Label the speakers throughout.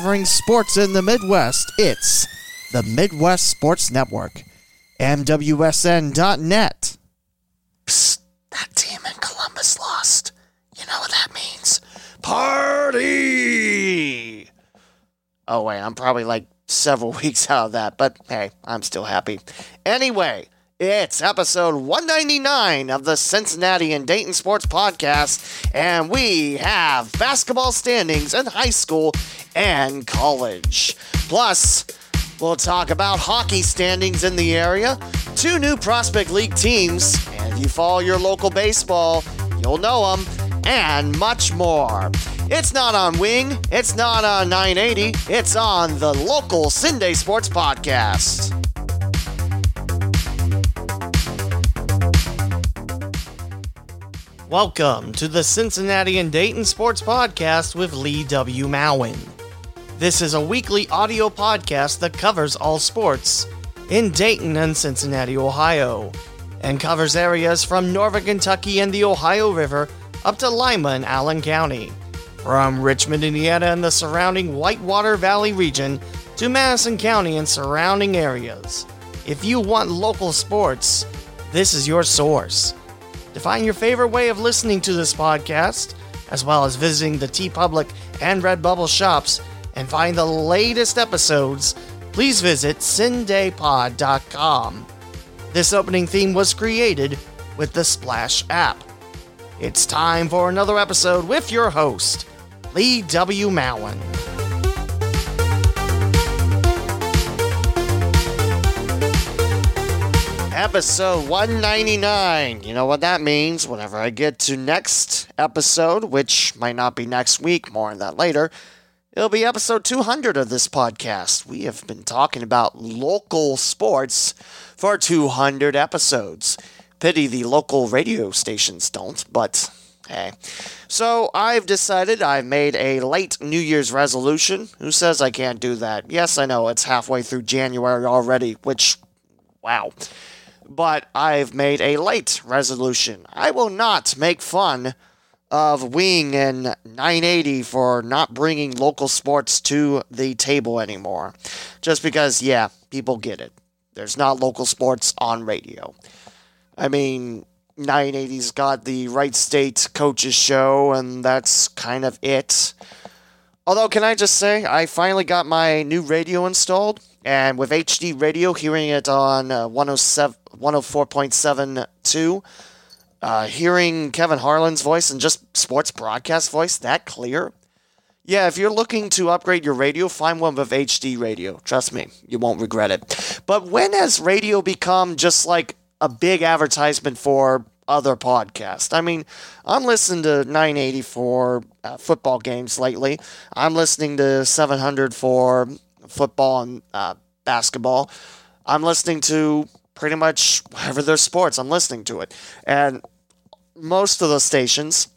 Speaker 1: covering sports in the Midwest. It's the Midwest Sports Network. MWSN.net.
Speaker 2: Psst, that team in Columbus lost. You know what that means? Party! Oh, wait, I'm probably like several weeks out of that, but hey, I'm still happy. Anyway, it's episode 199 of the Cincinnati and Dayton Sports Podcast, and we have basketball standings in high school and college. Plus, we'll talk about hockey standings in the area, two new Prospect League teams, and if you follow your local baseball, you'll know them, and much more. It's not on Wing, it's not on 980, it's on the local CinDay Sports Podcast.
Speaker 3: Welcome to the Cincinnati and Dayton Sports Podcast with Lee W. Mowen. This is a weekly audio podcast that covers all sports in Dayton and Cincinnati, Ohio, and covers areas from Northern Kentucky and the Ohio River up to Lima and Allen County, from Richmond, Indiana and the surrounding Whitewater Valley region to Madison County and surrounding areas. If you want local sports, this is your source. Find your favorite way of listening to this podcast, as well as visiting the TeePublic and Redbubble shops and find the latest episodes, please visit CindayPod.com. This opening theme was created with the Splash app. It's time for another episode with your host, Lee W. Mowen.
Speaker 2: Episode 199. You know what that means. Whenever I get to next episode, which might not be next week, more on that later, it'll be episode 200 of this podcast. We have been talking about local sports for 200 episodes. Pity the local radio stations don't, but hey. So I've decided I've made a late New Year's resolution. Who says I can't do that? Yes, I know it's halfway through January already, which, wow but I've made a late resolution. I will not make fun of Wing and 980 for not bringing local sports to the table anymore. Just because, yeah, people get it. There's not local sports on radio. I mean, 980's got the Wright State Coaches Show, and that's kind of it. Although, can I just say, I finally got my new radio installed, and with HD radio, hearing it on uh, 107, 104.72, uh, hearing Kevin Harlan's voice and just sports broadcast voice that clear. Yeah, if you're looking to upgrade your radio, find one with HD radio. Trust me, you won't regret it. But when has radio become just like a big advertisement for other podcasts? I mean, I'm listening to 980 for uh, football games lately. I'm listening to 700 for football and uh, basketball. I'm listening to pretty much whatever there's sports, I'm listening to it. And most of the stations,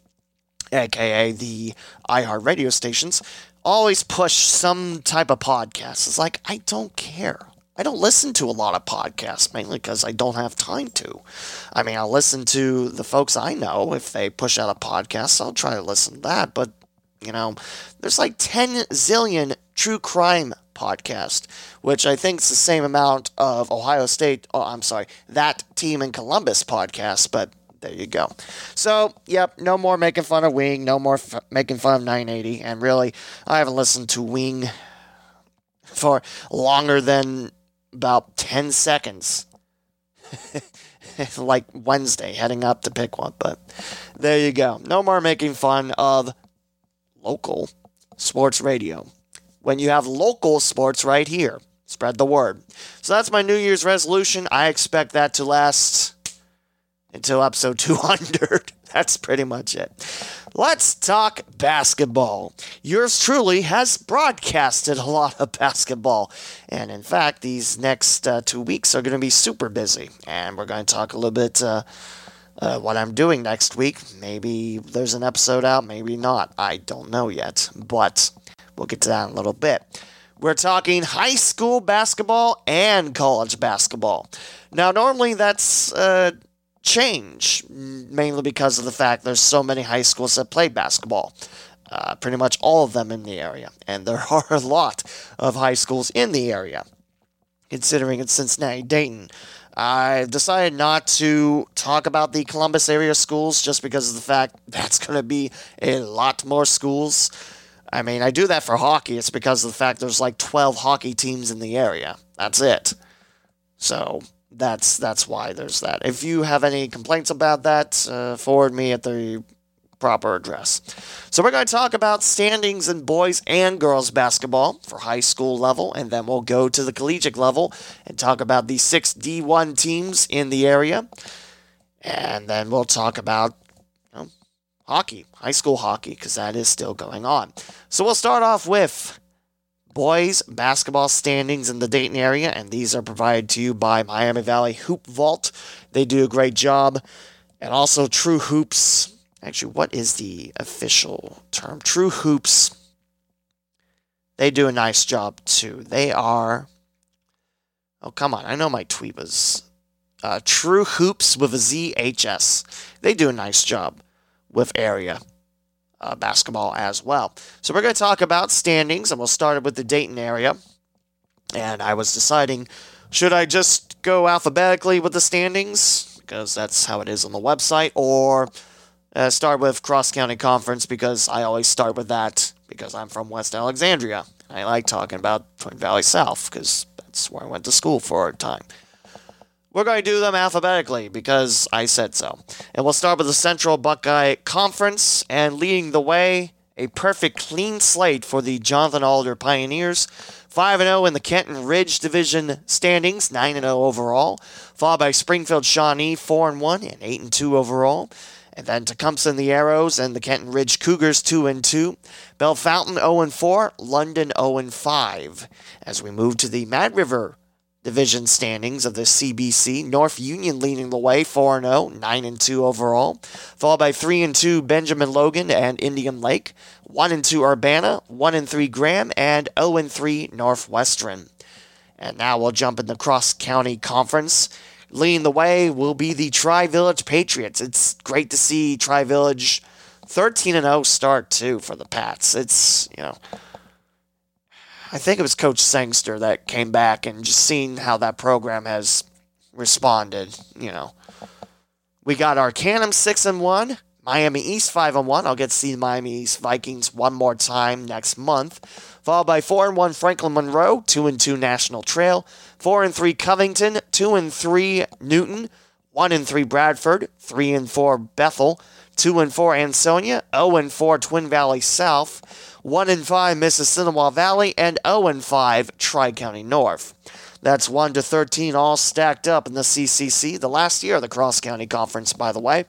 Speaker 2: aka the iHeart radio stations, always push some type of podcast. It's like, I don't care. I don't listen to a lot of podcasts, mainly because I don't have time to. I mean, I'll listen to the folks I know. If they push out a podcast, I'll try to listen to that. But, you know, there's like 10 zillion true crime podcast, which I think is the same amount of Ohio State. Oh, I'm sorry, that team in Columbus podcast, but there you go. So, yep, no more making fun of Wing, no more f- making fun of 980. And really, I haven't listened to Wing for longer than about 10 seconds. like Wednesday, heading up to pick one. But there you go. No more making fun of local sports radio when you have local sports right here. Spread the word. So that's my New Year's resolution. I expect that to last until episode 200. that's pretty much it. Let's talk basketball. Yours truly has broadcasted a lot of basketball. And in fact, these next uh, two weeks are going to be super busy. And we're going to talk a little bit. Uh, uh, what I'm doing next week. Maybe there's an episode out, maybe not. I don't know yet. But We'll get to that in a little bit. We're talking high school basketball and college basketball. Now, normally that's uh, change, mainly because of the fact there's so many high schools that play basketball. uh, pretty much all of them in the area, and there are a lot of high schools in the area. Considering it's Cincinnati, Dayton, I decided not to talk about the Columbus area schools just because of the fact that's going to be a lot more schools. I mean, I do that for hockey. It's because of the fact there's like 12 hockey teams in the area. That's it. So that's that's why there's that. If you have any complaints about that, uh, forward me at the proper address. So we're going to talk about standings in boys and girls basketball for high school level, and then we'll go to the collegiate level and talk about the six D1 teams in the area, and then we'll talk about hockey, high school hockey, because that is still going on. So we'll start off with boys basketball standings in the Dayton area, and these are provided to you by Miami Valley Hoop Vault. They do a great job, and also True Hoops Actually, what is the official term? True Hoops. They do a nice job too. They are. Oh, come on. I know my tweet was uh, True Hoops with a ZHS. They do a nice job with area uh, basketball as well. So we're going to talk about standings, and we'll start with the Dayton area. And I was deciding should I just go alphabetically with the standings? Because that's how it is on the website, or uh, start with Cross County Conference because I always start with that because I'm from West Alexandria. I like talking about Twin Valley South because that's where I went to school for a time. We're going to do them alphabetically because I said so. And we'll start with the Central Buckeye Conference and leading the way, a perfect clean slate for the Jonathan Alder Pioneers. 5 0 in the Kenton Ridge Division standings, 9 0 overall, followed by Springfield Shawnee 4 1 and 8 2 overall. And then Tecumseh and the Arrows and the Kenton Ridge Cougars 2 and 2. Bellefontaine 0 and 4, London 0 and 5. As we move to the Mad River division standings of the CBC, North Union leading the way 4 and 0, 9 and 2 overall, followed by 3 and 2 Benjamin Logan and Indian Lake, 1 and 2 Urbana, 1 and 3 Graham, and 0 and 3 Northwestern. And now we'll jump in the cross county conference leading the way will be the Tri Village Patriots. It's great to see Tri Village 13 0 start too for the Pats. It's, you know, I think it was Coach Sangster that came back and just seeing how that program has responded, you know. We got our Arcanum 6 and 1, Miami East 5 and 1. I'll get to see Miami East Vikings one more time next month. Followed by 4 and 1 Franklin Monroe, 2 and 2 National Trail, 4 and 3 Covington, 2 and 3 Newton, 1 and 3 Bradford, 3 and 4 Bethel, 2 and 4 Ansonia, 0 and 4 Twin Valley South, 1 and 5 Mississinewa Valley, and 0 and 5 Tri County North. That's 1 to 13 all stacked up in the CCC, the last year of the Cross County Conference, by the way.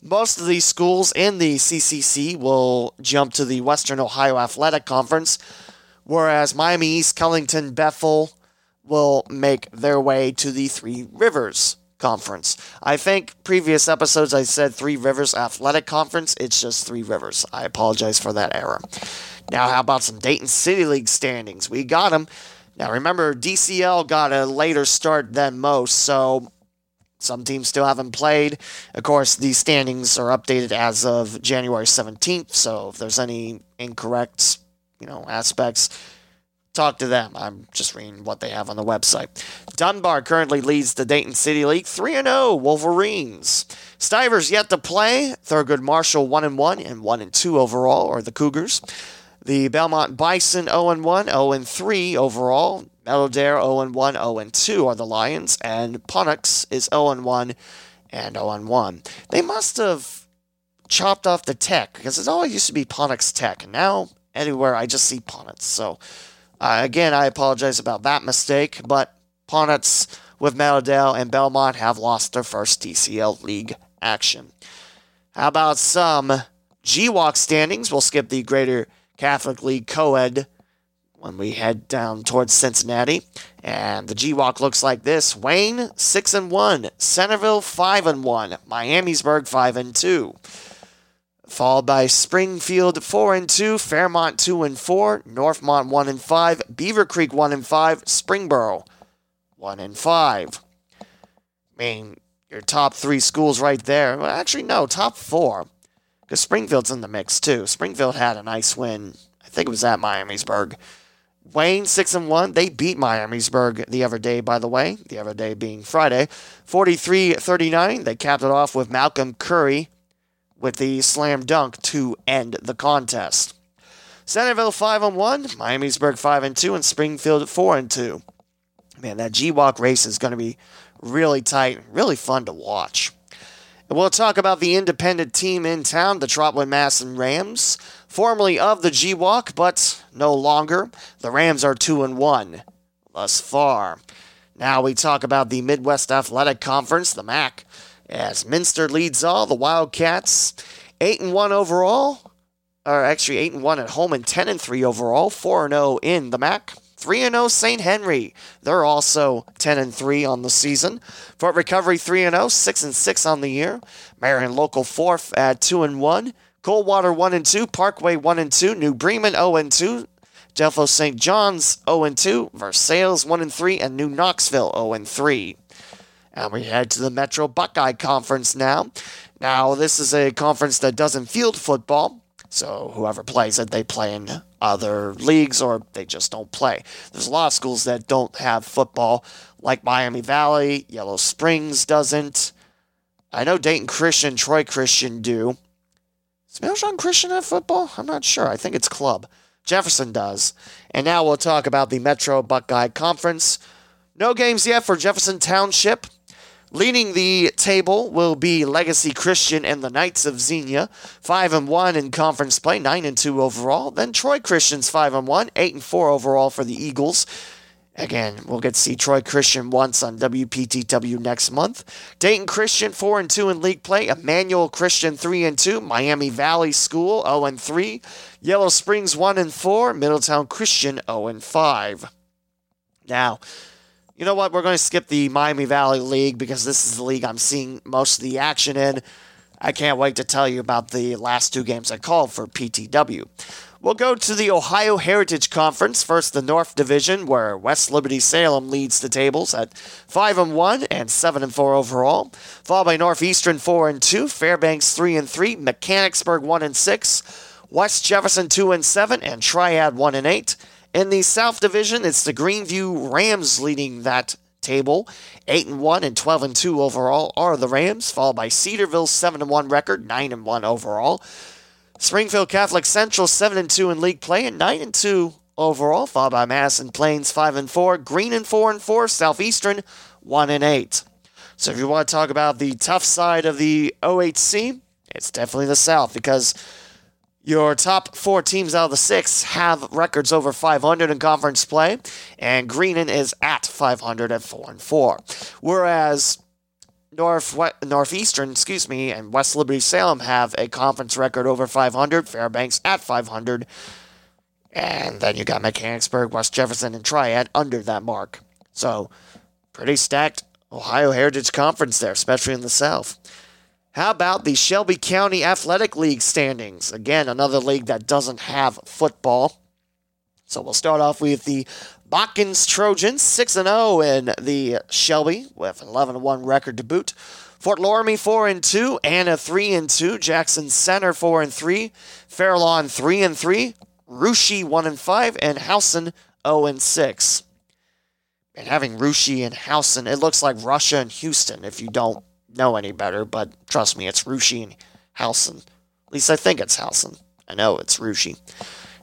Speaker 2: Most of these schools in the CCC will jump to the Western Ohio Athletic Conference, whereas Miami East, Covington, Bethel will make their way to the Three Rivers Conference. I think previous episodes I said Three Rivers Athletic Conference. It's just Three Rivers. I apologize for that error. Now, how about some Dayton City League standings? We got them. Now, remember, DCL got a later start than most, so some teams still haven't played. Of course, these standings are updated as of January 17th, so if there's any incorrect you know, aspects, talk to them. I'm just reading what they have on the website. Dunbar currently leads the Dayton City League 3 0 Wolverines. Stivers yet to play. Thurgood Marshall 1 1 and 1 2 overall are the Cougars. The Belmont Bison 0 1 0 3 overall. Meadowdale 0 1 0 2 are the Lions. And Ponux is 0 1 and 0 1. They must have chopped off the tech because it always used to be Ponux Tech. And now anywhere I just see Ponitz. So, uh, again, I apologize about that mistake, but Ponitz with Meadowdale and Belmont have lost their first DCL League action. How about some GWOC standings? We'll skip the Greater Catholic League co-ed when we head down towards Cincinnati. And the GWOC looks like this. Wayne 6 and 1, Centerville 5 and 1, Miamisburg 5 and 2 followed by Springfield 4 and 2, Fairmont 2 and 4, Northmont 1 and 5, Beavercreek 1 and 5, Springboro 1 and 5. I mean, your top three schools right there. Well, actually, no, top four. because Springfield's in the mix too. Springfield had a nice win. I think it was at Miamisburg. Wayne six and one. They beat Miamisburg the other day, by the way. The other day being Friday, 43-39. They capped it off with Malcolm Curry with the slam dunk to end the contest. Centerville five and one, Miamisburg five and two, and Springfield four and two. Man, that GWOC race is going to be really tight, really fun to watch. And we'll talk about the independent team in town, the Trotwood Madison Rams, formerly of the GWOC, but no longer. The Rams are 2 and 1 thus far. Now we talk about the Midwest Athletic Conference, the MAC, as Minster leads all, the Wildcats 8 and 1 overall, or actually 8 and 1 at home and 10 and 3 overall, 4 and 0 in the MAC. 3 and 0 St. Henry. They're also 10 and 3 on the season. Fort Recovery 3 0, 6 and 6 on the year. Marion Local 4th at 2 and 1. Coldwater 1 and 2. Parkway 1 and 2. New Bremen 0 and 2. Delphos St. John's 0 and 2. Versailles 1 and 3. And New Knoxville 0 and 3. And we head to the Metro Buckeye Conference now. Now, this is a conference that doesn't field football. So whoever plays it, they play in other leagues or they just don't play. There's a lot of schools that don't have football, like Miami Valley, Yellow Springs doesn't. I know Dayton Christian, Troy Christian do. Does Middletown Christian have football? I'm not sure. I think it's club. Jefferson does. And now we'll talk about the Metro Buckeye Conference. No games yet for Jefferson Township. Leading the table will be Legacy Christian and the Knights of Xenia, five and one in conference play, nine and two overall. Then Troy Christian's five and one, eight and four overall for the Eagles. Again, we'll get to see Troy Christian once on WPTW next month. Dayton Christian four and two in league play. Emmanuel Christian three and two. Miami Valley School zero and three. Yellow Springs one and four. Middletown Christian zero and five. Now you know what? We're going to skip the Miami Valley League because this is the league I'm seeing most of the action in. I can't wait to tell you about the last two games I called for PTW. We'll go to the Ohio Heritage Conference. First, the North Division, where West Liberty Salem leads the tables at 5 and 1 and 7 and 4 overall. Followed by Northeastern 4 and 2, Fairbanks 3 and 3, Mechanicsburg 1 and 6, West Jefferson 2 and 7, and Triad 1 and 8. In the South Division, it's the Greenview Rams leading that table. 8 and 1 and 12 and 2 overall are the Rams, followed by Cedarville's 7 and 1 record, 9 and 1 overall. Springfield Catholic Central 7 and 2 in league play and 9 and 2 overall, followed by Madison Plains 5 and 4, Greenon 4 and 4, Southeastern 1 and 8. So if you want to talk about the tough side of the OHC, it's definitely the South because your top four teams out of the six have records over 500 in conference play, and Greenon is at 500 at 4 and 4. Whereas North Northeastern, excuse me, and West Liberty Salem have a conference record over 500. Fairbanks at 500, and then you got Mechanicsburg, West Jefferson, and Triad under that mark. So pretty stacked Ohio Heritage Conference there, especially in the South. How about the Shelby County Athletic League standings? Again, another league that doesn't have football. So we'll start off with the Botkins Trojans, 6 0 in the Shelby with an 11 1 record to boot. Fort Loramie 4 and 2, Anna 3 and 2, Jackson Center 4 and 3, Fairlawn 3 and 3, Russia 1 and 5, and Howson 0 and 6. And having Russia and Howson, it looks like Russia and Houston if you don't know any better, but trust me, it's Russia and Howson. At least I think it's Howson. I know it's Russia.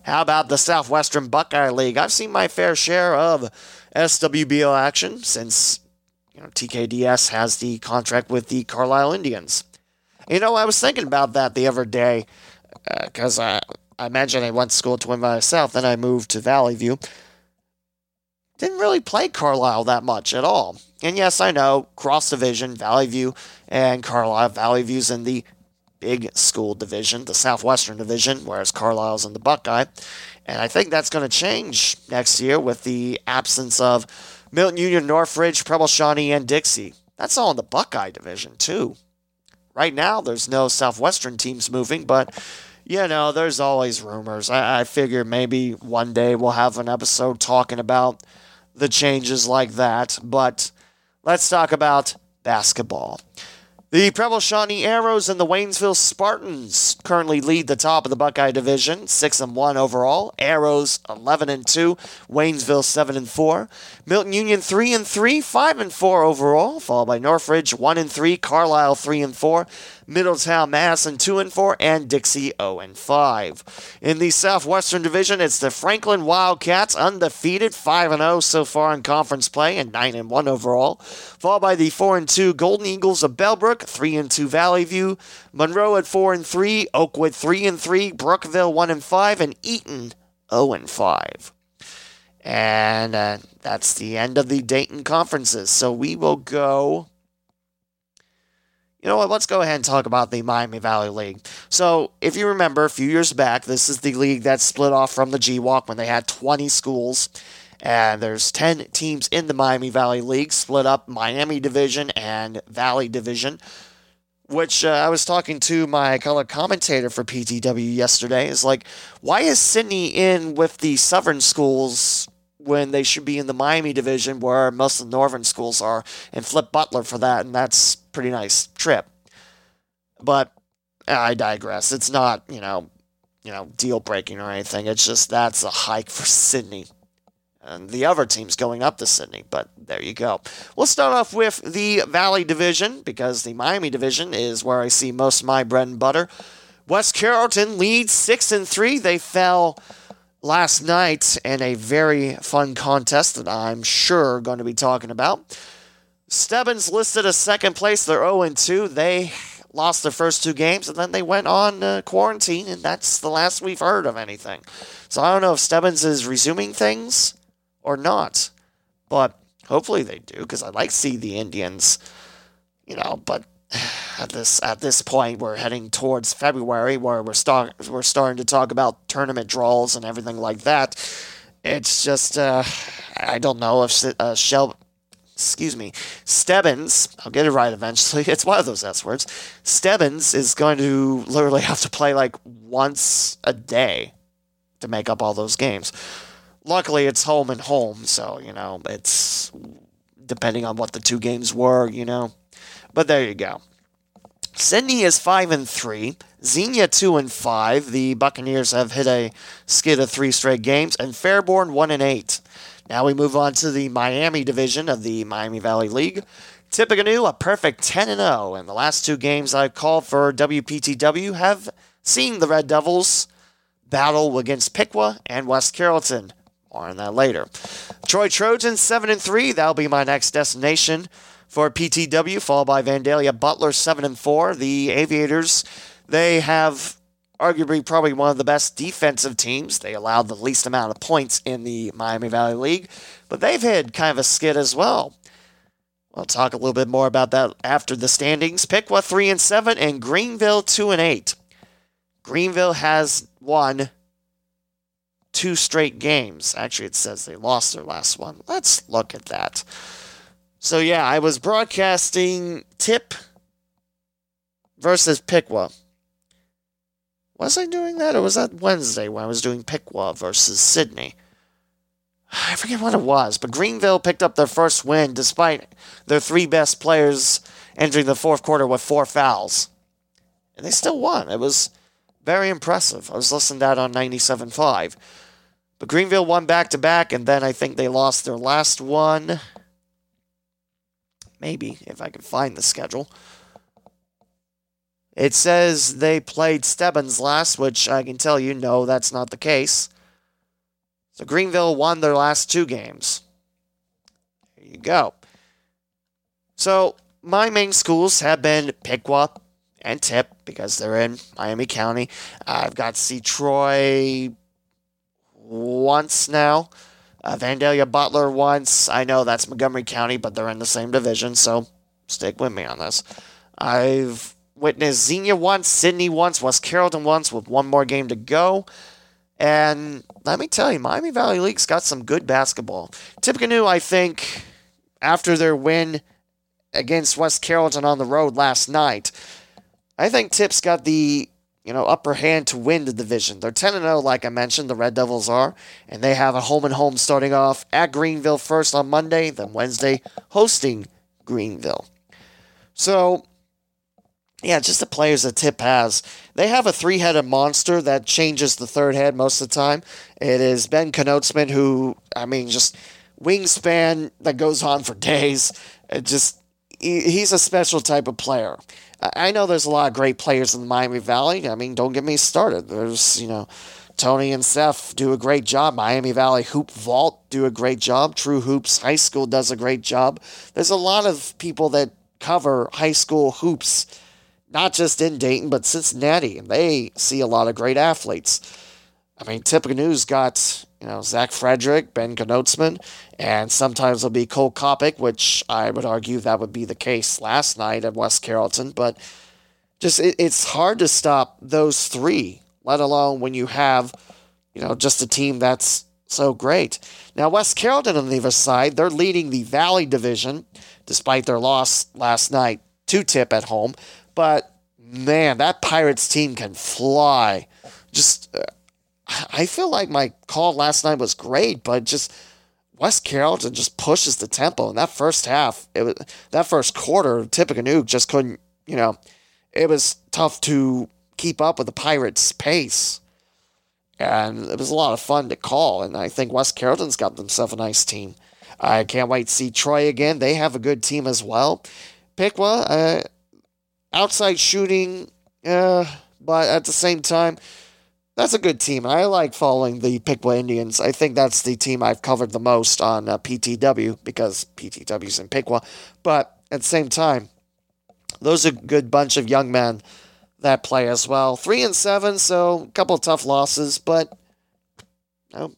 Speaker 2: How about the Southwestern Buckeye League? I've seen my fair share of SWBO action since you know TKDS has the contract with the Carlisle Indians. You know, I was thinking about that the other day because uh, I I mentioned I went to school to Twin Valley South, then I moved to Valley View. Didn't really play Carlisle that much at all. And yes, I know cross division, Valley View and Carlisle. Valley View's in the big school division, the Southwestern division, whereas Carlisle's in the Buckeye. And I think that's going to change next year with the absence of Milton Union, Northridge, Preble Shawnee, and Dixie. That's all in the Buckeye division, too. Right now, there's no Southwestern teams moving, but you know, there's always rumors. I, I figure maybe one day we'll have an episode talking about the changes like that. But let's talk about basketball. The Preble Shawnee Arrows and the Waynesville Spartans currently lead the top of the Buckeye division, 6 and 1 overall. Arrows 11 and 2, Waynesville 7 and 4. Milton Union 3 and 3, 5 and 4 overall, followed by Northridge 1 and 3, Carlisle 3 and 4, Middletown Madison 2 and 4, and Dixie 0 and 5. In the Southwestern Division, it's the Franklin Wildcats undefeated 5 and 0 so far in conference play and 9 and 1 overall, followed by the 4 and 2 Golden Eagles of Bellbrook, 3 and 2 Valley View, Monroe at 4 and 3, Oakwood 3 and 3, Brookville 1 and 5, and Eaton 0 and 5. And uh, that's the end of the Dayton conferences. So we will go you know what? Let's go ahead and talk about the Miami Valley League. So, if you remember, a few years back, this is the league that split off from the GWOC when they had 20 schools. And there's 10 teams in the Miami Valley League, split up Miami Division and Valley Division. Which uh, I was talking to my color commentator for PTW yesterday. Is like, why is Sidney in with the Southern schools when they should be in the Miami division where most of the northern schools are, and flip Butler for that, and that's pretty nice trip. But I digress. It's not, you know, you know, deal breaking or anything. It's just that's a hike for Sidney. And the other team's going up to Sidney, but there you go. We'll start off with the Valley Division because the Miami Division is where I see most of my bread and butter. West Carrollton leads six and three. They fell last night in a very fun contest that I'm sure going to be talking about. Stebbins listed as second place. They're 0 2. They lost their first two games and then they went on uh, quarantine, and that's the last we've heard of anything. So I don't know if Stebbins is resuming things or not, but hopefully they do because I'd like to see the Indians, you know, but at this at this point we're heading towards February where we're start we're starting to talk about tournament draws and everything like that. It's just uh, I don't know if uh, Shell excuse me Stebbins I'll get it right eventually. It's one of those S words. Stebbins is going to literally have to play like once a day to make up all those games. Luckily, it's home and home, so you know it's depending on what the two games were, you know. But there you go. Sidney is five and three. Xenia two and five. The Buccaneers have hit a skid of three straight games, and Fairborn one and eight. Now we move on to the Miami division of the Miami Valley League. Tippecanoe a perfect 10 and 0, and the last two games I've called for WPTW have seen the Red Devils battle against Piqua and West Carrollton. More on that later. Troy Trojans 7 and 3. That'll be my next destination for PTW, followed by Vandalia Butler 7 and 4. The Aviators, they have arguably probably one of the best defensive teams. They allowed the least amount of points in the Miami Valley League, but they've had kind of a skid as well. We'll talk a little bit more about that after the standings. Piqua 3 and 7 and Greenville 2 and 8. Greenville has won two straight games. Actually, it says they lost their last one. Let's look at that. So yeah, I was broadcasting Tip versus Piqua. Was I doing that, or was that Wednesday when I was doing Piqua versus Sidney? I forget what it was, but Greenville picked up their first win despite their three best players entering the fourth quarter with four fouls. And they still won. It was very impressive. I was listening to that on 97.5. But Greenville won back to back, and then I think they lost their last one Maybe, if I can find the schedule. It says they played Stebbins last, which I can tell you, no, that's not the case. So Greenville won their last two games. There you go. So my main schools have been Piqua and Tip because they're in Miami County. I've got to see Troy once now. Uh, Vandalia Butler once. I know that's Montgomery County, but they're in the same division, so stick with me on this. I've witnessed Xenia once, Sidney once, West Carrollton once, with one more game to go. And let me tell you, Miami Valley League's got some good basketball. Tippecanoe, I think, after their win against West Carrollton on the road last night, I think Tip's got the you know, upper hand to win the division. They're 10 0, like I mentioned, the Red Devils are, and they have a home and home starting off at Greenville first on Monday, then Wednesday hosting Greenville. So, yeah, just the players that Tip has. They have a three headed monster that changes the third head most of the time. It is Ben Knotsman, who, I mean, just wingspan that goes on for days. It just, he's a special type of player. I know there's a lot of great players in the Miami Valley. I mean, don't get me started. There's, you know, Tony and Seth do a great job. Miami Valley Hoop Vault do a great job. True Hoops High School does a great job. There's a lot of people that cover high school hoops not just in Dayton, but Cincinnati, and they see a lot of great athletes. I mean, Tippecanoe's got, you know, Zach Frederick, Ben Knotsman, and sometimes it'll be Cole Kopic, which I would argue that would be the case last night at West Carrollton, but just it, it's hard to stop those three, let alone when you have, you know, just a team that's so great. Now, West Carrollton on the other side, they're leading the Valley Division despite their loss last night to Tip at home. But man, that Pirates team can fly. Just, uh, I feel like my call last night was great, but just West Carrollton just pushes the tempo. In that first half, it was that first quarter, Tippecanoe just couldn't, you know, it was tough to keep up with the Pirates' pace. And it was a lot of fun to call, and I think West Carrollton's got themselves a nice team. I can't wait to see Troy again. They have a good team as well. Piqua, uh, outside shooting, uh, but at the same time, that's a good team. I like following the Piqua Indians. I think that's the team I've covered the most on uh, PTW because PTW's in Piqua. But at the same time, those are a good bunch of young men that play as well. Three and seven, so a couple tough losses, but you know,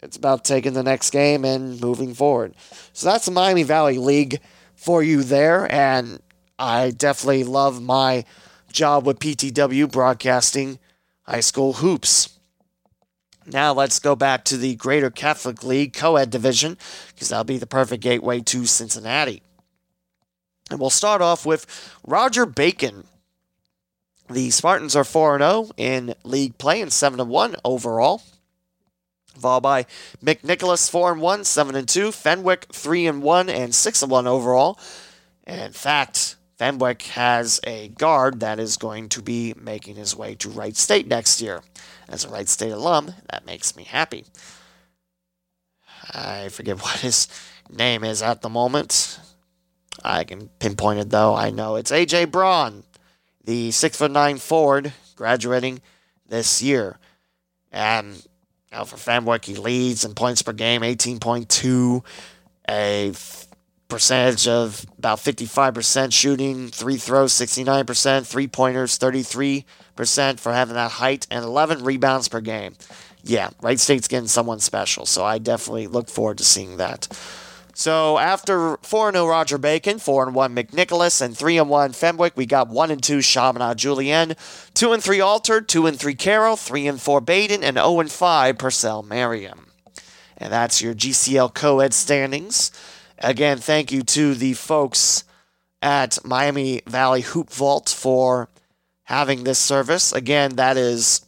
Speaker 2: it's about taking the next game and moving forward. So that's the Miami Valley League for you there, and I definitely love my job with PTW broadcasting high school hoops. Now let's go back to the Greater Catholic League co-ed division because that'll be the perfect gateway to Cincinnati. And we'll start off with Roger Bacon. The Spartans are 4 0 in league play and 7 1 overall. Followed by McNicholas 4 1, 7 2, Fenwick 3 1, and 6 1 overall. And in fact, Fenwick has a guard that is going to be making his way to Wright State next year. As a Wright State alum, that makes me happy. I forget what his name is at the moment. I can pinpoint it though. I know it's AJ Braun, the six foot nine forward, graduating this year. And know, for Fenwick, he leads in points per game, 18.2, a percentage of about 55% shooting, three throws 69%, three pointers 33% for having that height, and 11 rebounds per game. Yeah, Wright State's getting someone special, so I definitely look forward to seeing that. So after 4 0 Roger Bacon, 4 1 McNicholas, and 3 1 Fenwick, we got 1 and 2 Chaminade Julienne, 2 and 3 Alter, 2 and 3 Carroll, 3 and 4 Badin, and 0 and 5 Purcell Marian. And that's your GCL co ed standings. Again, thank you to the folks at Miami Valley Hoop Vault for having this service. Again, that is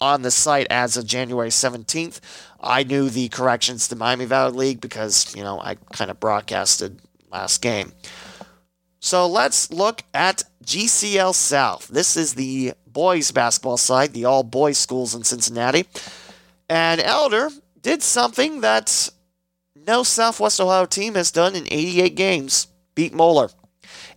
Speaker 2: on the site as of January 17th. I knew the corrections to Miami Valley League because, you know, I kind of broadcasted last game. So let's look at GCL South. This is the boys basketball side, the all boys schools in Cincinnati. And Elder did something that no Southwest Ohio team has done in 88 games beat Moeller.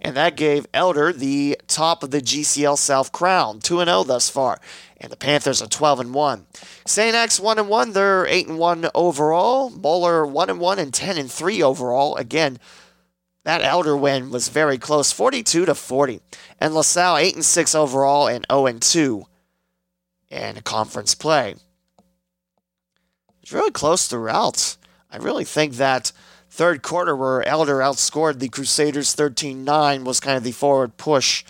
Speaker 2: And that gave Elder the top of the GCL South crown, 2 0 thus far. And the Panthers are 12 and 1. St. X 1 and 1, they're 8 and 1 overall. Moeller 1 and 1 and 10 and 3 overall. Again, that Elder win was very close, 42 to 40. And LaSalle 8 and 6 overall and 0 and 2 in conference play. It's really close throughout. I really think that third quarter where Elder outscored the Crusaders 13 9 was kind of the forward push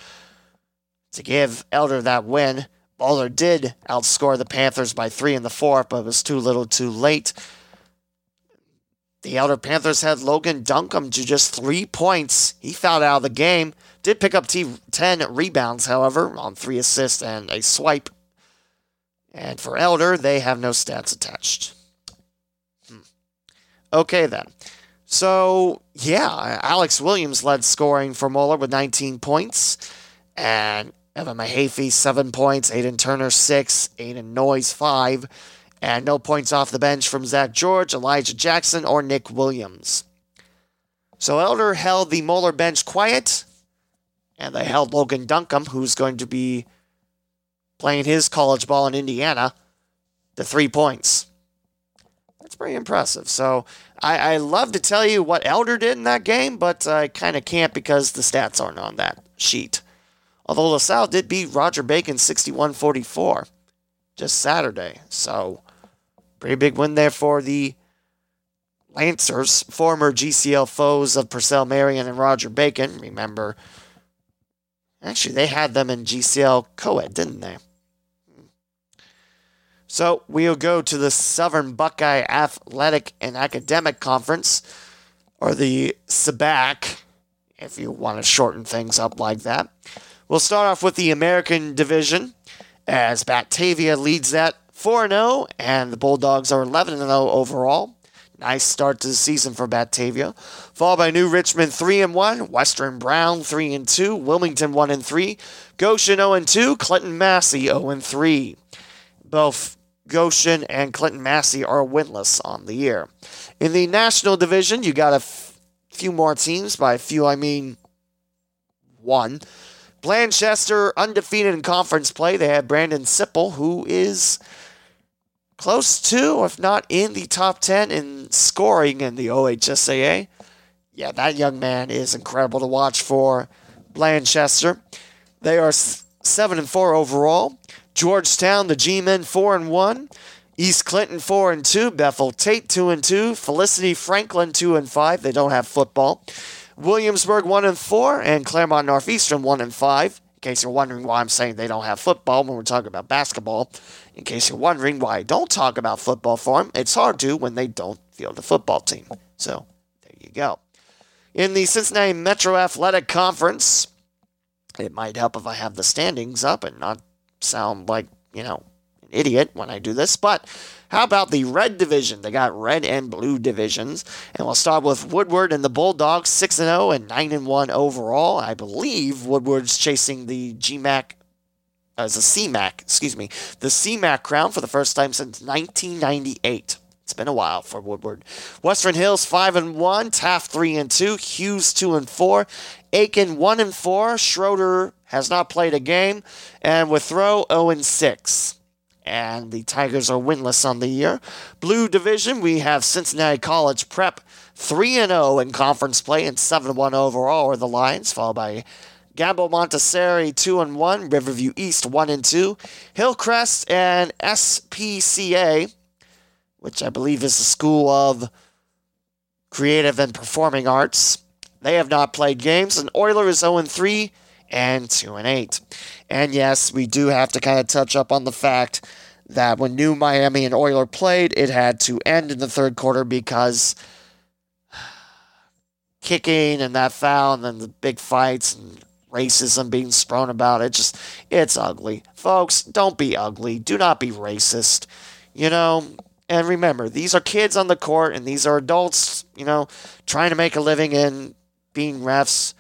Speaker 2: to give Elder that win. Moeller did outscore the Panthers by three in the fourth, but it was too little too late. The Elder Panthers had Logan Duncombe to just three points. He fouled out of the game. Did pick up t- 10 rebounds, however, on three assists and a swipe. And for Elder, they have no stats attached. Okay, then. So, yeah, Alex Williams led scoring for Moeller with 19 points. And Evan Mahaffey, seven points. Aiden Turner, six. Aiden Noyes, five. And no points off the bench from Zach George, Elijah Jackson, or Nick Williams. So Elder held the Moeller bench quiet, and they held Logan Duncombe, who's going to be playing his college ball in Indiana, to three points. That's pretty impressive. So I, I love to tell you what Elder did in that game, but I kind of can't because the stats aren't on that sheet. Although LaSalle did beat Roger Bacon 61 44 just Saturday. So pretty big win there for the Lancers, former GCL foes of Purcell Marian and Roger Bacon. Remember, actually, they had them in GCL co-ed, didn't they? So we'll go to the Southern Buckeye Athletic and Academic Conference, or the SABAC, if you want to shorten things up like that. We'll start off with the American Division, as Batavia leads that 4 0, and the Bulldogs are 11 0 overall. Nice start to the season for Batavia. Followed by New Richmond 3 and 1, Western Brown 3 and 2, Wilmington 1 and 3, Goshen 0 and 2, Clinton Massie 0 and 3. Both Goshen and Clinton Massie are winless on the year. In the National Division, you got a f- few more teams. By a few, I mean one. Blanchester undefeated in conference play. They have Brandon Sipple, who is close to, if not in the top 10 in scoring in the OHSAA. Yeah, that young man is incredible to watch for Blanchester. They are 7 and 4 overall. Georgetown, the G-men 4 and 1. East Clinton 4 and 2. Bethel Tate 2 and 2. Felicity Franklin 2 and 5. They don't have football. Williamsburg 1 and 4 and Clermont Northeastern 1 and 5. In case you're wondering why I'm saying they don't have football when we're talking about basketball, in case you're wondering why I don't talk about football for them, it's hard to when they don't field a football team. So, there you go. In the Cincinnati Metro Athletic Conference, it might help if I have the standings up and not sound like, you know, an idiot when I do this, but how about the red division? They got red and blue divisions. And we'll start with Woodward and the Bulldogs, 6 0 and 9 and 1 overall. I believe Woodward's chasing the GMAC uh, as a CMAC, excuse me, the CMAC crown for the first time since 1998. It's been a while for Woodward. Western Hills 5 and 1, Taft 3 and 2, Hughes 2 and 4, Aiken 1 and 4, Schroeder has not played a game, and Withrow 0 and 6 and the Tigers are winless on the year. Blue Division, we have Cincinnati College Prep 3 0 in conference play and 7 1 overall are the Lions, followed by Gamble Montessori 2 and 1, Riverview East 1 and 2, Hillcrest and SPCA, which I believe is the School of Creative and Performing Arts. They have not played games, and Oyler's 0 and 3 and 2 and 8. And yes, we do have to kind of touch up on the fact that when New Miami and Oyler played, it had to end in the third quarter because kicking and that foul and then the big fights and racism being thrown about it just it's ugly. Folks, don't be ugly. Do not be racist. You know, and remember, these are kids on the court and these are adults, you know, trying to make a living in being refs.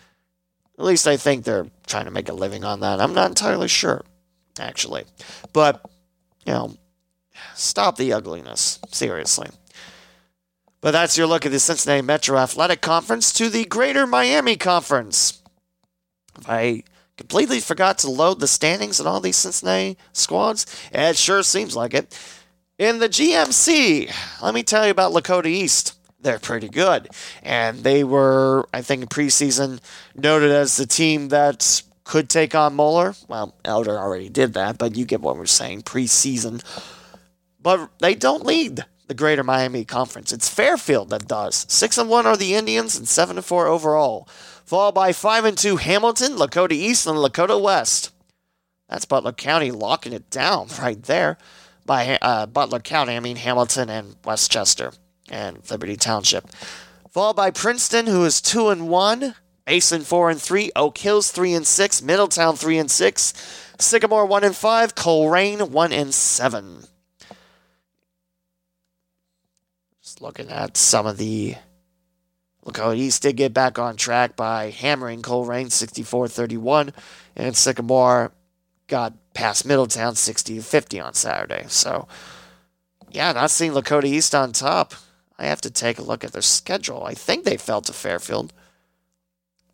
Speaker 2: At least I think they're trying to make a living on that. I'm not entirely sure, actually. But, you know, stop the ugliness. Seriously. But that's your look at the Cincinnati Metro Athletic Conference to the Greater Miami Conference. I completely forgot to load the standings in all these Cincinnati squads. It sure seems like it. In the GMC, let me tell you about Lakota East they're pretty good. And they were, I think, preseason noted as the team that could take on Moeller. Well, Elder already did that, but you get what we're saying preseason. But they don't lead the Greater Miami Conference. It's Fairfield that does. Six and one are the Indians, and seven and four overall. Followed by five and two Hamilton, Lakota East, and Lakota West. That's Butler County locking it down right there. By uh, Butler County, I mean Hamilton and West Chester and Liberty Township. Followed by Princeton, who is two and one, Mason four and three, Oak Hills three and six, Middletown three and six, Sycamore one and five, Colerain one and seven. Just looking at some of the Lakota East did get back on track by hammering Colerain 64 31, and Sycamore got past Middletown 60 to 50 on Saturday. So, yeah, not seeing Lakota East on top. I have to take a look at their schedule. I think they fell to Fairfield.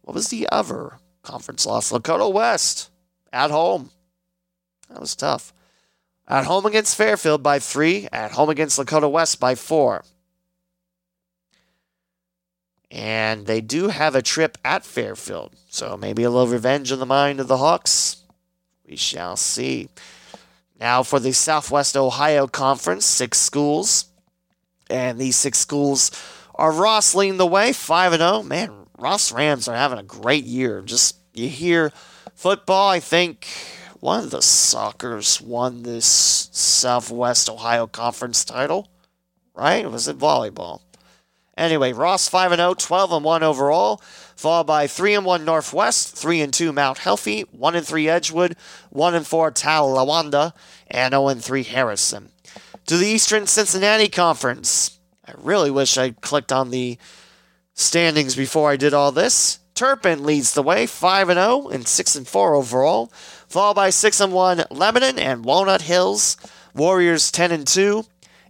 Speaker 2: What was the other conference loss? Lakota West at home. That was tough. At home against Fairfield by three. At home against Lakota West by four. And they do have a trip at Fairfield. So maybe a little revenge in the mind of the Hawks. We shall see. Now for the Southwest Ohio Conference, six schools. And these six schools are Ross leading the way, 5 0. Man, Ross Rams are having a great year. Just you hear football, I think one of the Sockers won this Southwest Ohio Conference title, right? Was it volleyball? Anyway, Ross 5 0, 12 and 1 overall, followed by 3 and 1 Northwest, 3 and 2 Mount Healthy, 1 and 3 Edgewood, 1 and 4 Talawanda, and 0 and 3 Harrison. To the Eastern Cincinnati Conference. I really wish I clicked on the standings before I did all this. Turpin leads the way, 5 and 0 and 6 and 4 overall, followed by 6 and 1 Lebanon and Walnut Hills. Warriors 10 and 2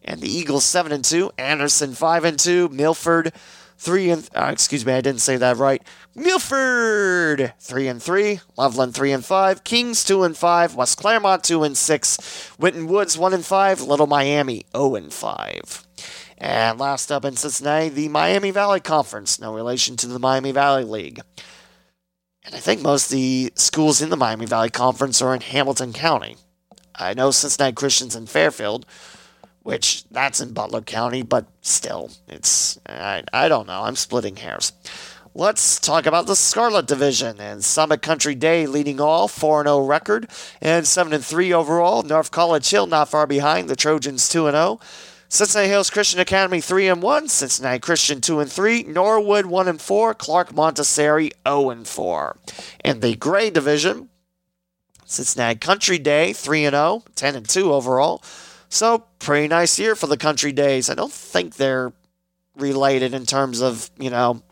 Speaker 2: and the Eagles 7 and 2, Anderson 5 and 2, Milford 3 and uh, excuse me, I didn't say that right. Milford 3 and 3, Loveland 3 and 5, Kings 2 and 5, West Clermont 2 and 6, Winton Woods 1 and 5, Little Miami 0 and 5. And last up in Cincinnati, the Miami Valley Conference, no relation to the Miami Valley League. And I think most of the schools in the Miami Valley Conference are in Hamilton County. I know Cincinnati Christians in Fairfield, which that's in Butler County, but still, it's I, I don't know. I'm splitting hairs. Let's talk about the Scarlet Division and Summit Country Day leading all 4 0 record and 7 3 overall. North College Hill not far behind. The Trojans 2 0. Cincinnati Hills Christian Academy 3 and 1, Cincinnati Christian 2 and 3, Norwood 1 and 4, Clark Montessori 0 and 4. In the gray division, Cincinnati Country Day 3 and 0, 10 and 2 overall. So, pretty nice year for the Country Days. I don't think they're related in terms of, you know,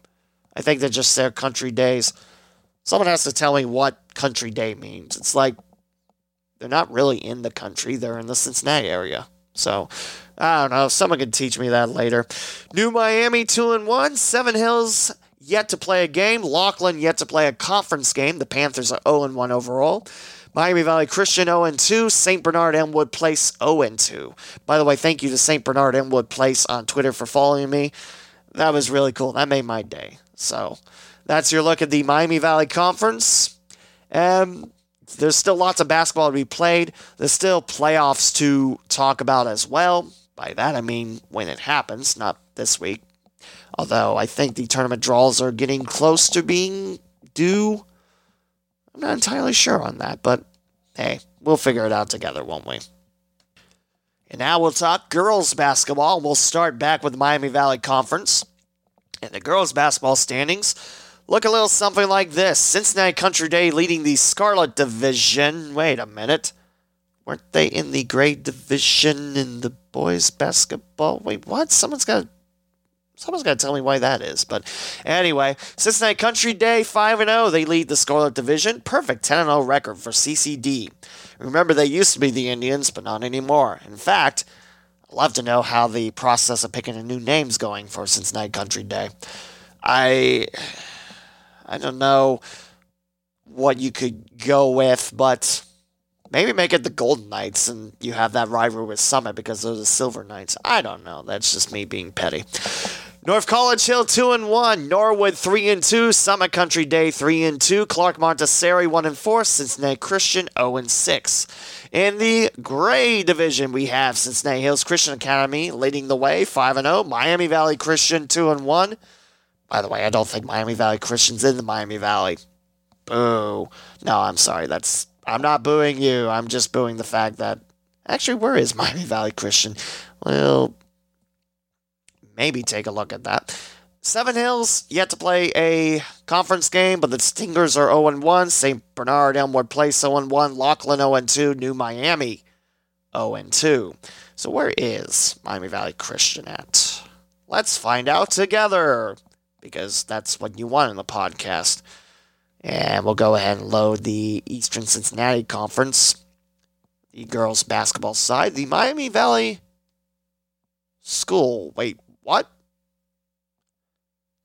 Speaker 2: I think they're just their Country Days. Someone has to tell me what Country Day means. It's like they're not really in the country, they're in the Cincinnati area. So, I don't know. Someone can teach me that later. New Miami 2 and 1. Seven Hills yet to play a game. Lockland yet to play a conference game. The Panthers are 0 and 1 overall. Miami Valley Christian 0 and 2. St. Bernard Elmwood Place 0 and 2. By the way, thank you to St. Bernard Elmwood Place on Twitter for following me. That was really cool. That made my day. So, that's your look at the Miami Valley Conference. Um, there's still lots of basketball to be played. There's still playoffs to talk about as well. By that I mean when it happens, not this week. Although I think the tournament draws are getting close to being due. I'm not entirely sure on that, but hey, we'll figure it out together, won't we? And now we'll talk girls basketball. We'll start back with Miami Valley Conference. And the girls basketball standings look a little something like this Cincinnati Country Day leading the Scarlet Division. Wait a minute. Weren't they in the gray division in the boys basketball? Wait, what? Someone's got Someone's got to tell me why that is. But anyway, Cincinnati Country Day 5 0. They lead the Scarlet Division. Perfect 10 0 record for CCD. Remember, they used to be the Indians, but not anymore. In fact, I'd love to know how the process of picking a new name's going for Cincinnati Country Day. I. I don't know what you could go with, but maybe make it the Golden Knights and you have that rivalry with Summit because they're the Silver Knights. I don't know. That's just me being petty. North College Hill 2 and 1, Norwood 3 and 2, Summit Country Day 3 and 2, Clark Montessori 1 and 4, Cincinnati Christian 0 and 6. In the gray division, we have Cincinnati Hills Christian Academy leading the way 5 and 0, Miami Valley Christian 2 and 1. By the way, I don't think Miami Valley Christian's in the Miami Valley. Boo. No, I'm sorry. That's I'm not booing you. I'm just booing the fact that actually, where is Miami Valley Christian? Well, maybe take a look at that. Seven Hills yet to play a conference game, but the Stingers are 0 1. St. Bernard Elmwood Place 0 1. Lockland 0 2. New Miami 0 2. So where is Miami Valley Christian at? Let's find out together. because that's what you want in the podcast. And we'll go ahead and load the Eastern Cincinnati Conference, the girls basketball side, the Miami Valley School. Wait, what?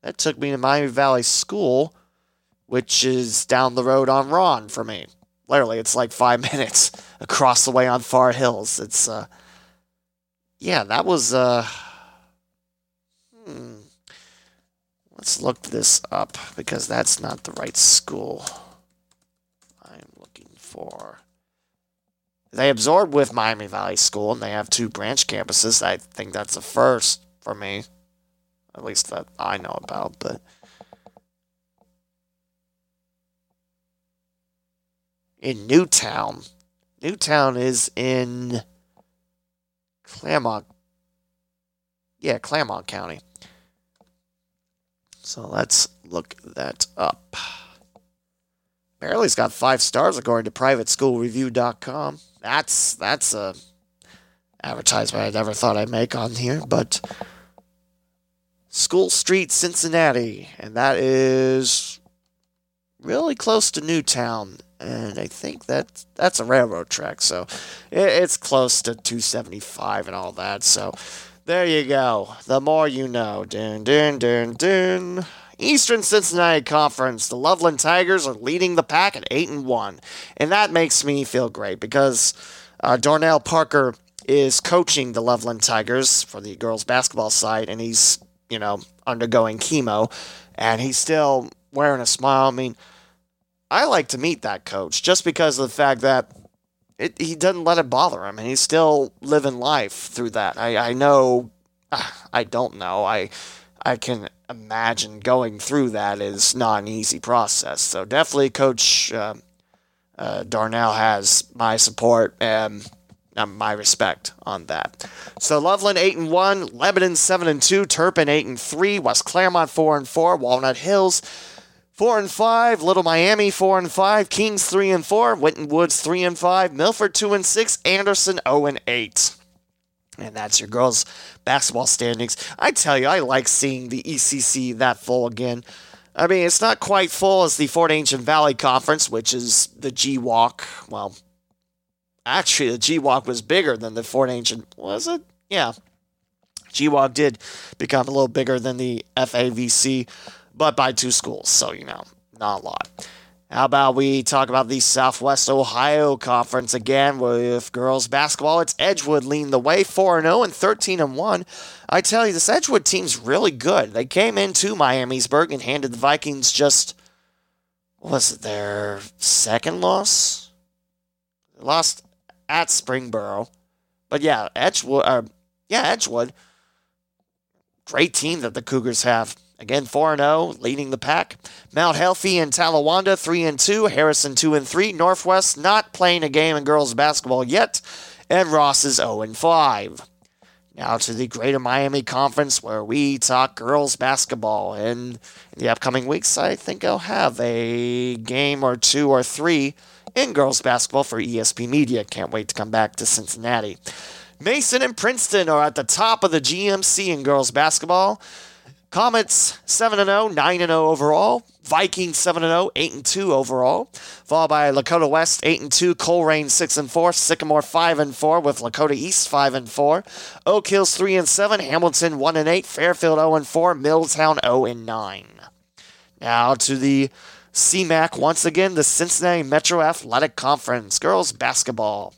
Speaker 2: That took me to Miami Valley School, which is down the road on Ron for me. Literally, it's like five minutes across the way on Far Hills. It's, uh, yeah, that was, uh, hmm. Let's look this up because that's not the right school I'm looking for. They absorbed with Miami Valley School and they have two branch campuses. I think that's the first for me. At least that I know about, but in Newtown. Newtown is in Clermont. Yeah, Clermont County. So let's look that up. Barely's got five stars according to privateschoolreview.com. That's that's a advertisement I never thought I'd make on here, but School Street, Cincinnati, and that is really close to Newtown, and I think that that's a railroad track, so it's close to 275 and all that. So there you go. The more you know. Dun dun dun dun. Eastern Cincinnati Conference, the Loveland Tigers are leading the pack at 8 and 1. And that makes me feel great because uh, Darnell Parker is coaching the Loveland Tigers for the girls basketball side and he's, you know, undergoing chemo and he's still wearing a smile. I mean, I like to meet that coach just because of the fact that it, he doesn't let it bother him and he's still living life through that. I, I know, I don't know. I I can imagine going through that is not an easy process. So definitely, Coach uh, uh, Darnell has my support and uh, my respect on that. So Loveland eight and one, Lebanon seven and two, Turpin eight and three, West Clermont four and four, Walnut Hills. Four and five, Little Miami four and five, Kings three and four, Winton Woods three and five, Milford two and six, Anderson zero oh and eight. And that's your girls' basketball standings. I tell you, I like seeing the ECC that full again. I mean, it's not quite full as the Fort Ancient Valley Conference, which is the GWOC. Well, actually, the GWOC was bigger than the Fort Ancient. Was it? Yeah. GWOC did become a little bigger than the FAVC, but by two schools, so, you know, not a lot. How about we talk about the Southwest Ohio Conference again with girls basketball? It's Edgewood leading the way, 4 0 and 13 and 1. I tell you, this Edgewood team's really good. They came into Miamisburg and handed the Vikings just, was it, their second loss? They lost at Springboro. But yeah, Edgewood, uh, yeah, Edgewood. Great team that the Cougars have. Again, 4 0, leading the pack. Mount Healthy and Talawanda 3 and 2, Harrison 2 and 3, Northwest not playing a game in girls basketball yet, and Ross is 0 and 5. Now to the Greater Miami Conference where we talk girls basketball. And in the upcoming weeks, I think I'll have a game or two or three in girls basketball for ESP Media. Can't wait to come back to Cincinnati. Mason and Princeton are at the top of the GMC in girls basketball. Comets 7 0, 9 0 overall. Vikings 7 0, 8 2 overall. Followed by Lakota West 8 2, Colerain 6 4, Sycamore 5 4 with Lakota East 5 4, Oak Hills 3 7, Hamilton 1 8, Fairfield 0 4, Middletown 0 9. Now to the CMAC once again, the Cincinnati Metro Athletic Conference girls basketball.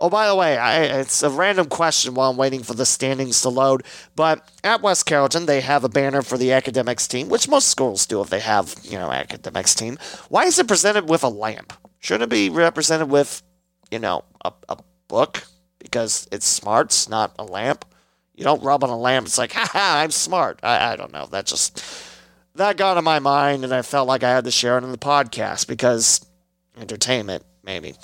Speaker 2: Oh, by the way, I, it's a random question while I'm waiting for the standings to load. But at West Carrollton, they have a banner for the academics team, which most schools do if they have, you know, academics team. Why is it presented with a lamp? Shouldn't it be represented with, you know, a, a book? Because it's smarts, not a lamp. You don't rub on a lamp. It's like, haha, I'm smart. I, I don't know. That just that got in my mind, and I felt like I had to share it in the podcast because entertainment maybe.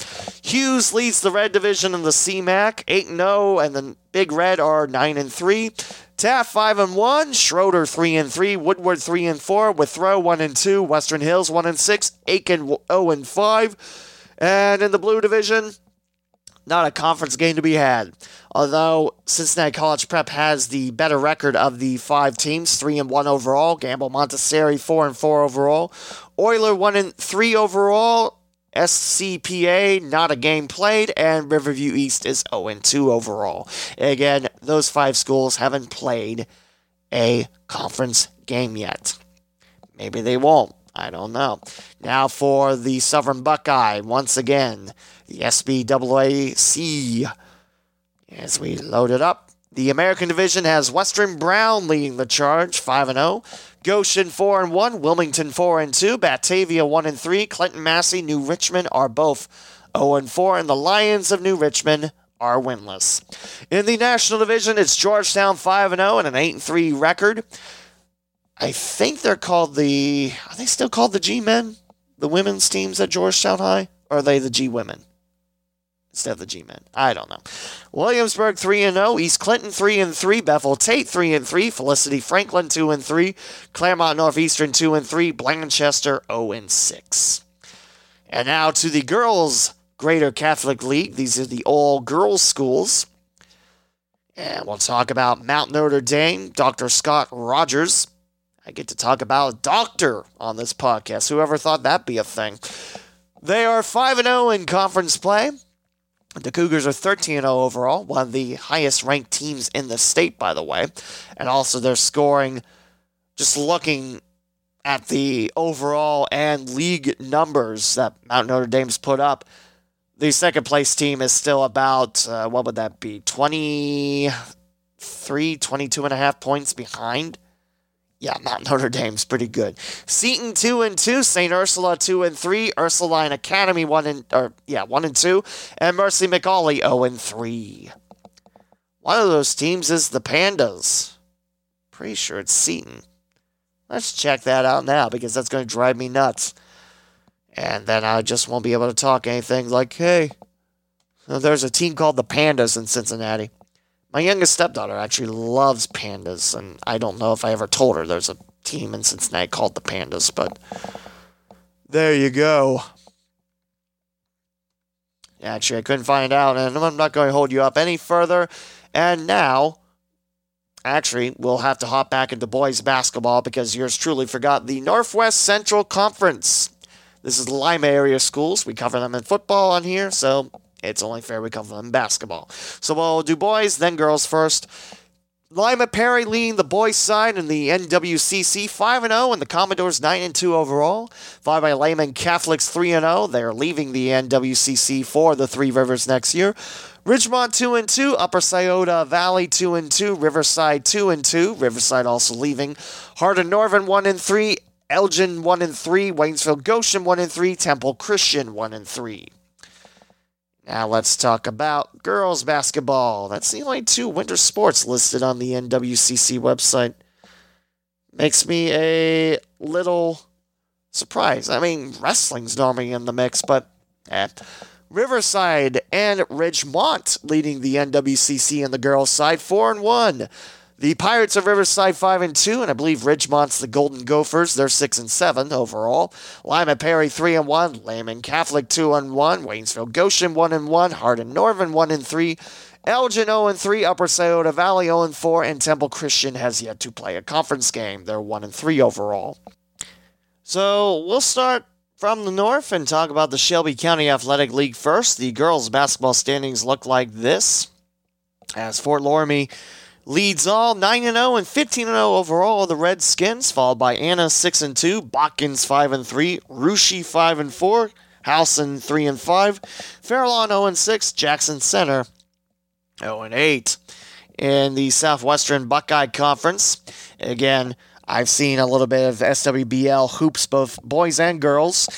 Speaker 2: Hughes leads the red division in the CMAC, 8 0, and the Big Red are 9 and 3. Taft 5 and 1, Schroeder 3 and 3, Woodward 3 and 4, Withrow 1 and 2, Western Hills 1 and 6, Aiken 0 and 5. And in the blue division, not a conference game to be had. Although Cincinnati College Prep has the better record of the five teams, three and one overall. Gamble Montessori four and four overall. Oyler one and three overall. SCPA not a game played, and Riverview East is 0 and 2 overall. Again, those five schools haven't played a conference game yet. Maybe they won't. I don't know. Now for the Southern Buckeye, once again, the SBAAC. As we load it up, the American Division has Western Brown leading the charge, 5 0. Goshen 4 and 1, Wilmington 4 and 2, Batavia 1 and 3, Clinton Massie, New Richmond are both 0 and 4, and the Lions of New Richmond are winless. In the National Division, it's Georgetown 5 and 0 and an 8 and 3 record. I think they're called the. Are they still called the G Men? The women's teams at Georgetown High? Or are they the G Women? Instead of the G Men. I don't know. Williamsburg 3 and 0, East Clinton 3 and 3, Bethel Tate 3 and 3, Felicity Franklin 2 and 3, Clermont Northeastern 2 and 3, Blanchester 0 and 6. And now to the girls Greater Catholic League. These are the all girls schools. And we'll talk about Mount Notre Dame, Dr. Scott Rogers. I get to talk about a doctor on this podcast. Whoever thought that'd be a thing? They are 5 0 in conference play. The Cougars are 13 0 overall, one of the highest ranked teams in the state, by the way. And also, they're scoring, just looking at the overall and league numbers that Mount Notre Dame's put up. The second place team is still about, uh, what would that be, 23, 22 and a half points behind yeah, Notre Dame's pretty good. Seton two and two, Saint Ursula two and three, Ursuline Academy one and or yeah one and two, and Mercy McAuley zero oh and three. One of those teams is the Pandas. Pretty sure it's Seton. Let's check that out now because that's going to drive me nuts. And then I just won't be able to talk anything like, hey, there's a team called the Pandas in Cincinnati. My youngest stepdaughter actually loves pandas, and I don't know if I ever told her there's a team in Cincinnati called the Pandas, but there you go. Actually, I couldn't find out, and I'm not going to hold you up any further. And now, actually, we'll have to hop back into boys basketball because yours truly forgot the Northwest Central Conference. This is Lima area schools. We cover them in football on here, so it's only fair we cover them basketball. So we'll do boys, then girls first. Lima Perry leading the boys' side in the NWCC 5 0, and oh the Commodores 9 2 overall. Followed by Lehman Catholics 3 0. They're leaving the NWCC for the Three Rivers next year. Ridgemont 2 and 2, Upper Scioto Valley 2 and 2, Riverside 2 and 2. Riverside also leaving. Hardin Northern 1 and 3, Elgin 1 and 3, Waynesfield Goshen 1 and 3, Temple Christian 1 and 3. Now let's talk about girls basketball. That's the only two winter sports listed on the NWCC website. Makes me a little surprised. I mean, wrestling's normally in the mix, but eh. Riverside and Ridgemont leading the NWCC in the girls' side, four and one. The Pirates of Riverside 5 and 2, and I believe Ridgemont's the Golden Gophers. They're 6 and 7 overall. Lima Perry 3 and 1, Lehman Catholic 2 and 1, Waynesfield Goshen 1 and 1, Hardin Northern 1 and 3, Elgin 0 and 3, Upper Scioto Valley 0 and 4, and Temple Christian has yet to play a conference game. They're 1 and 3 overall. So we'll start from the north and talk about the Shelby County Athletic League first. The girls' basketball standings look like this. As Fort Loramie leads all 9 0 and 15 0 overall. The Redskins, followed by Anna 6 and 2, Botkins 5 and 3, Russia 5 and 4, Houston 3 and 5, Fairlawn 0 and 6, Jackson Center 0 and 8. In the Southwestern Buckeye Conference, again, I've seen a little bit of SWBL hoops, both boys and girls,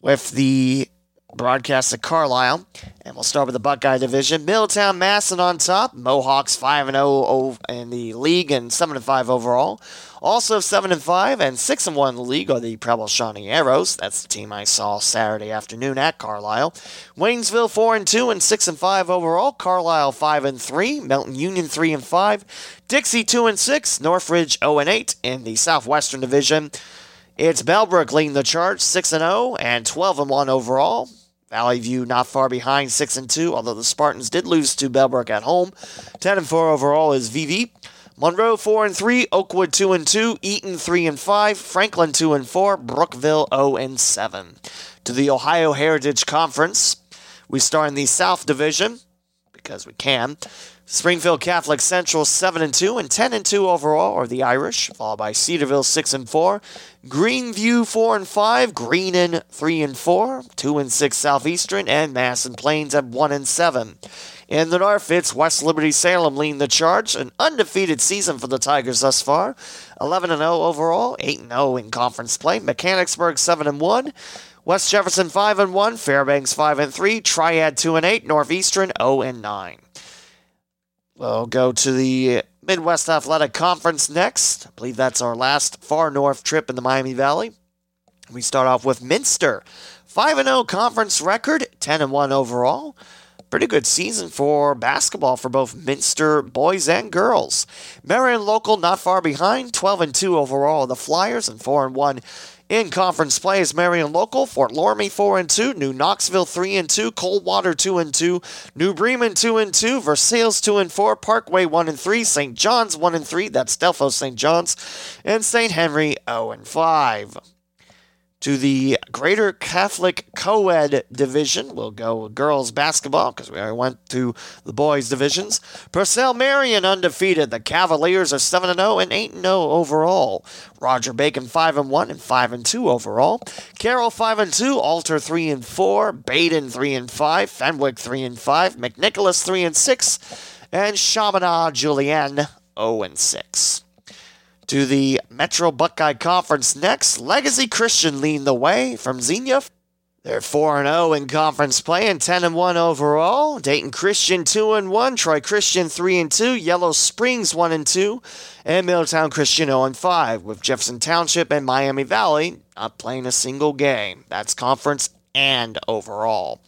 Speaker 2: with the broadcast at Carlisle. And we'll start with the Buckeye Division. Middletown Madison on top. Mohawks 5 0 in the league and 7 5 overall. Also 7 5 and 6 1 in the league are the Preble Shawnee Arrows. That's the team I saw Saturday afternoon at Carlisle. Waynesville 4 2 and 6 5 overall. Carlisle 5 3. Milton Union 3 5. Dixie 2 6. Northridge 0 8 in the Southwestern Division. It's Bellbrook leading the charge, 6 0 and 12 1 overall Valley View not far behind, 6 and 2, although the Spartans did lose to Bellbrook at home. 10 and 4 overall is VV. Monroe 4 and 3, Oakwood 2 and 2, Eaton 3 and 5, Franklin 2 and 4, Brookville 0 and 7. To the Ohio Heritage Conference, we start in the South Division because we can. Springfield Catholic Central 7 and 2 and 10 and 2 overall are the Irish, followed by Cedarville 6 and 4, Greenview 4 and 5, Greenon 3 and 4, 2 and 6 Southeastern, and Madison Plains at 1 and 7. In the North, it's West Liberty Salem leading the charge, an undefeated season for the Tigers thus far, 11 and 0 overall, 8 and 0 in conference play. Mechanicsburg 7 and 1. West Jefferson 5 and 1, Fairbanks 5 and 3, Triad 2 and 8, Northeastern 0 and 9. We'll go to the Midwest Athletic Conference next. I believe that's our last far north trip in the Miami Valley. We start off with Minster. 5 0 conference record, 10 1 overall. Pretty good season for basketball for both Minster boys and girls. Marion local not far behind, 12 and 2 overall. The Flyers and 4 and 1 in conference play is Marion Local, Fort Loramie 4 and 2, New Knoxville 3 and 2, Coldwater 2 and 2, New Bremen 2 and 2, Versailles 2 and 4, Parkway 1 and 3, St. John's 1 and 3, that's Delphos St. John's, and St. Henry 0 and 5 to the Greater Catholic Co-ed division. We'll go girls basketball because we already went to the boys divisions. Purcell Marian undefeated. The Cavaliers are 7 0 and 8 0 overall. Roger Bacon 5 and 1 and 5 and 2 overall. Carroll 5 and 2, Alter 3 and 4, Badin 3 and 5, Fenwick 3 and 5, McNicholas 3 and 6, and Chaminade Julienne 0 and 6 to the Metro Buckeye Conference next. Legacy Christian leading the way from Xenia. They're 4 0 in conference play and 10 1 overall. Dayton Christian 2 1, Troy Christian 3 2, Yellow Springs 1 2, and Middletown Christian 0 5, with Jefferson Township and Miami Valley not playing a single game. That's conference and overall.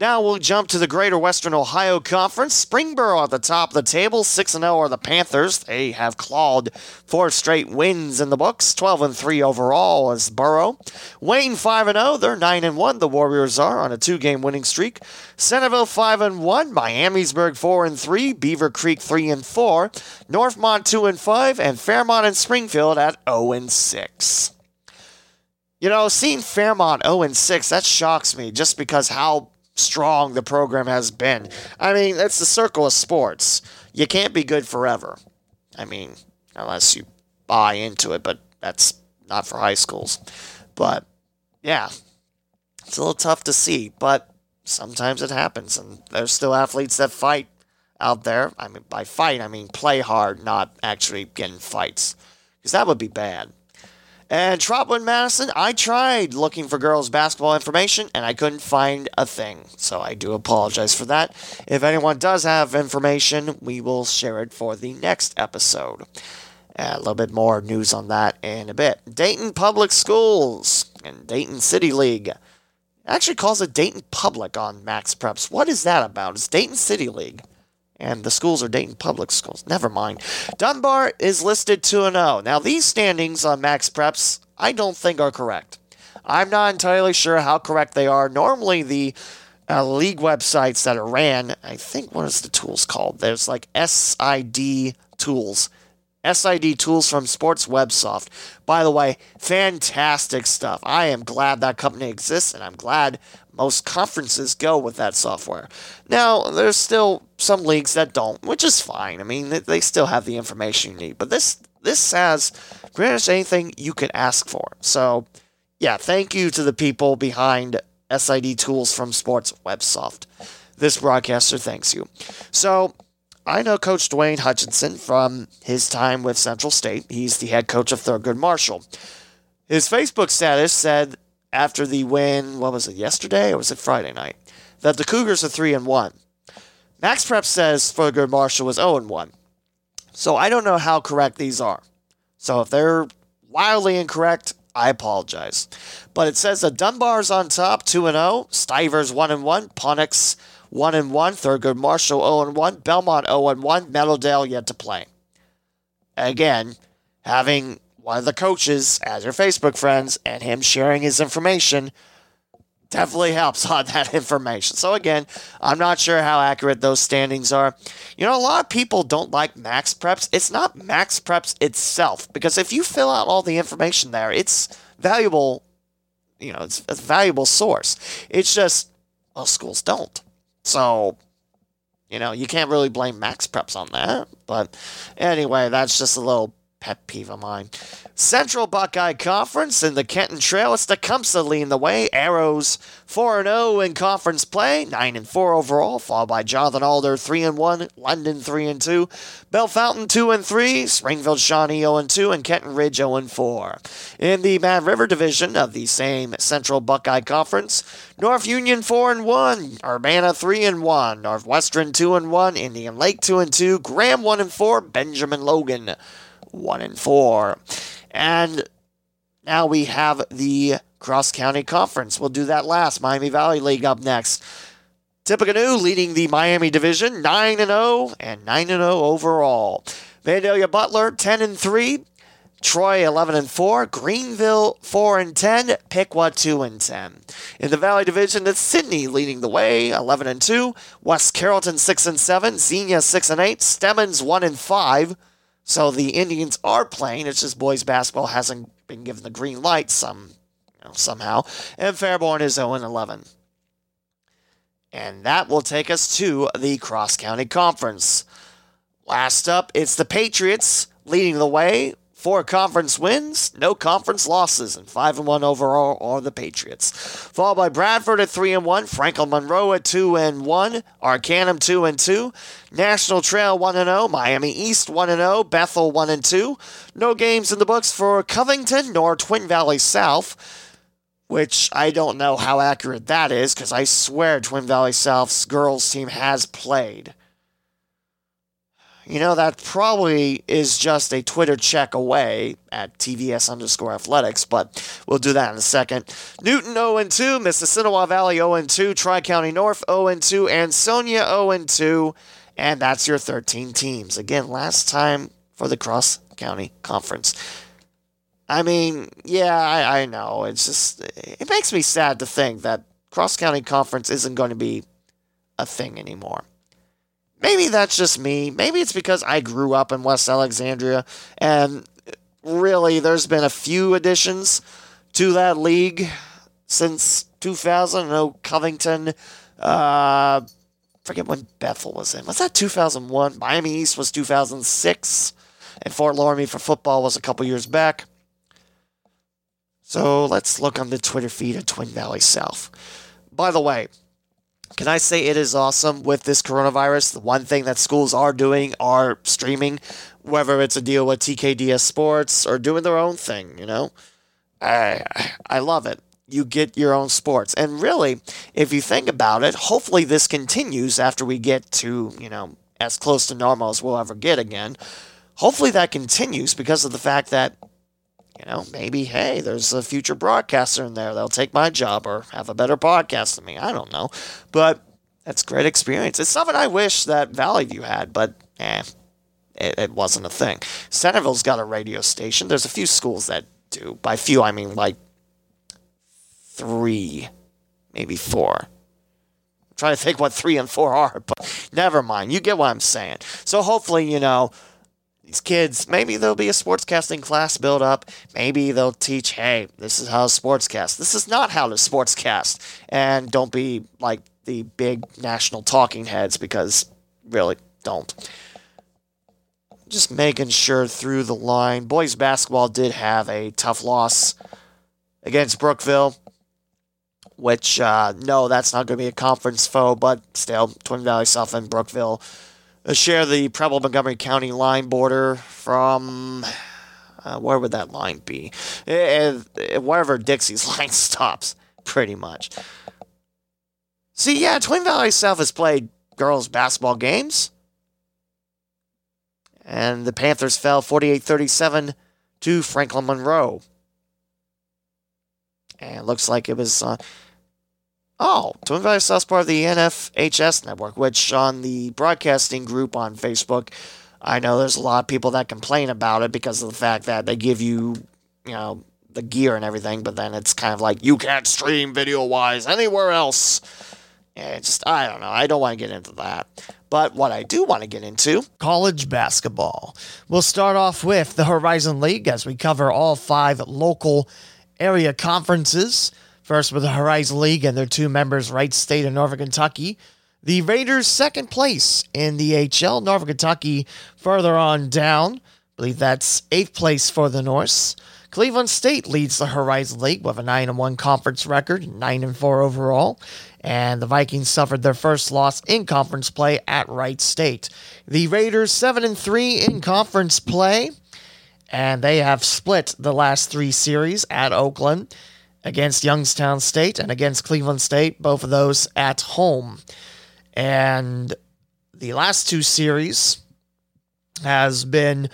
Speaker 2: Now we'll jump to the Greater Western Ohio Conference. Springboro at the top of the table, 6 0 are the Panthers. They have clawed four straight wins in the books, 12 and 3 overall as Borough. Wayne 5 0, they're 9 and 1. The Warriors are on a two game winning streak. Centerville 5 and 1, Miamisburg 4 and 3, Beavercreek 3 and 4, Northmont 2 and 5, and Fairmont and Springfield at 0 and 6. You know, seeing Fairmont 0 and 6, that shocks me just because how strong the program has been. I mean, it's the circle of sports. You can't be good forever. I mean, unless you buy into it, but that's not for high schools. But yeah, it's a little tough to see, but sometimes it happens, and there's still athletes that fight out there. I mean, by fight, I mean play hard, not actually getting fights, because that would be bad. And Trotwood Madison, I tried looking for girls basketball information and I couldn't find a thing. So I do apologize for that. If anyone does have information, we will share it for the next episode. a little bit more news on that in a bit. Dayton Public Schools and Dayton City League. Actually calls it Dayton Public on Max Preps. What is that about? It's Dayton City League and the schools are Dayton Public Schools. Never mind. Dunbar is listed 2 0. Now, these standings on Max Preps, I don't think are correct. I'm not entirely sure how correct they are. Normally, the uh, league websites that are ran, I think, what is the tools called? There's like SID tools. SID tools from Sports Websoft. By the way, fantastic stuff. I am glad that company exists, and I'm glad most conferences go with that software. Now, there's still some leagues that don't, which is fine. I mean, they still have the information you need. But this this has pretty much anything you could ask for. So, yeah, thank you to the people behind SID tools from Sports Websoft. This broadcaster thanks you. So, I know Coach Dwayne Hutchinson from his time with Central State. He's the head coach of Thurgood Marshall. His Facebook status said after the win, what was it, yesterday or was it Friday night, that the Cougars are 3 and 1. Max Prep says Thurgood Marshall was 0 and 1. So I don't know how correct these are. So if they're wildly incorrect, I apologize. But it says that Dunbar's on top, 2 and 0, Stivers 1 and 1, Ponitz 1 and 1, Thurgood Marshall 0 and 1, Belmont 0 and 1, Meadowdale yet to play. Again, having one of the coaches as your Facebook friends and him sharing his information, definitely helps on that information. So again, I'm not sure how accurate those standings are. You know, a lot of people don't like Max Preps. It's not Max Preps itself because if you fill out all the information there, it's valuable. You know, it's a valuable source. It's just most schools don't. So, you know, you can't really blame Max Preps on that. But anyway, that's just a little pet peeve of mine. Central Buckeye Conference in the Kenton Trail. It's Tecumseh leading the way. Arrows 4 0 in conference play, 9 and 4 overall, followed by Jonathan Alder 3 and 1, London 3 and 2, Bellefontaine 2 and 3, Springfield Shawnee 0 and 2, and Kenton Ridge 0 and 4. In the Mad River division of the same Central Buckeye Conference, North Union 4 and 1, Urbana 3 and 1, Northwestern 2 and 1, Indian Lake 2 and 2, Graham 1 and 4, Benjamin Logan 1 and 4. And now we have the Cross County Conference. We'll do that last. Miami Valley League up next. Tippecanoe leading the Miami division 9 and 0 and 9 and 0 overall. Vandalia Butler 10 and 3. Troy 11 and 4, Greenville 4 and 10, Piqua 2 and 10. In the Valley Division, it's Sidney leading the way, 11 and 2, West Carrollton 6 and 7, Xenia 6 and 8, Stebbins 1 and 5, so the Indians are playing. It's just boys basketball hasn't been given the green light some you know, somehow. And Fairborn is 0 11. And that will take us to the Cross County Conference. Last up, it's the Patriots leading the way Four conference wins, no conference losses, and five and one overall are the Patriots. Followed by Bradford at three and one, Franklin Monroe at two and one, Arcanum two and two, National Trail one and zero, Miami East one and zero, Bethel one and two. No games in the books for Covington nor Twin Valley South which I don't know how accurate that is because I swear Twin Valley South's girls team has played. You know, that probably is just a Twitter check away at TVS underscore athletics, but we'll do that in a second. Newton 0 2, Mississinawa Valley 0 2, Tri County North 0 2, Ansonia 0 2, and that's your 13 teams. Again, last time for the Cross County Conference. I mean, yeah, I, I know. It's just, it makes me sad to think that Cross County Conference isn't going to be a thing anymore. Maybe that's just me. Maybe it's because I grew up in West Alexandria and really there's been a few additions to that league since 2000. I know Covington, uh, forget when Bethel was in. Was that 2001? Miami East was 2006. And Fort Loramie for football was a couple years back. So let's look on the Twitter feed of Twin Valley South. By the way, can I say it is awesome with this coronavirus? The one thing that schools are doing are streaming, whether it's a deal with TKDS Sports or doing their own thing, you know? I, I love it. You get your own sports. And really, if you think about it, hopefully this continues after we get to, you know, as close to normal as we'll ever get again. Hopefully that continues because of the fact that you know, maybe, hey, there's a future broadcaster in there. They'll take my job or have a better podcast than me. I don't know. But that's great experience. It's something I wish that Valley View had, but eh, it, it wasn't a thing. Centerville's got a radio station. There's a few schools that do. By few, I mean like three, maybe four. Trying to think what three and four are, but never mind. You get what I'm saying. So hopefully, you know, these kids, maybe there'll be a sportscasting class built up. Maybe they'll teach, hey, this is how to sportscast. This is not how to sportscast. And don't be like the big national talking heads because really don't. Just making sure through the line. Boys basketball did have a tough loss against Brookville, which, uh, no, that's not going to be a conference foe, but still, Twin Valley South and Brookville share the Preble Montgomery County line border from uh, where would that line be? Uh, wherever Dixie's line stops, pretty much. See, yeah, Twin Valley South has played girls basketball games. And the Panthers fell 48 37 to Franklin Monroe. And looks like it was. Uh, Oh, Twin Valley South part of the NFHS network, which on the broadcasting group on Facebook, I know there's a lot of people that complain about it because of the fact that they give you, you know, the gear and everything, but then it's kind of like you can't stream video wise anywhere else. And it's just I don't know. I don't want to get into that. But what I do want to get into
Speaker 3: college basketball. We'll start off with the Horizon League as we cover all five local area conferences. First with the Horizon League and their two members, Wright State and Northern Kentucky. The Raiders second place in the HL. Northern Kentucky further on down. I believe that's eighth place for the Norse. Cleveland State leads the Horizon League with a 9 and 1 conference record, 9 and 4 overall, and the Vikings suffered their first loss in conference play at Wright State. The Raiders 7 and 3 in conference play, and they have split the last 3 series at Oakland against Youngstown State and against Cleveland State, both of those at home. And the last two series has been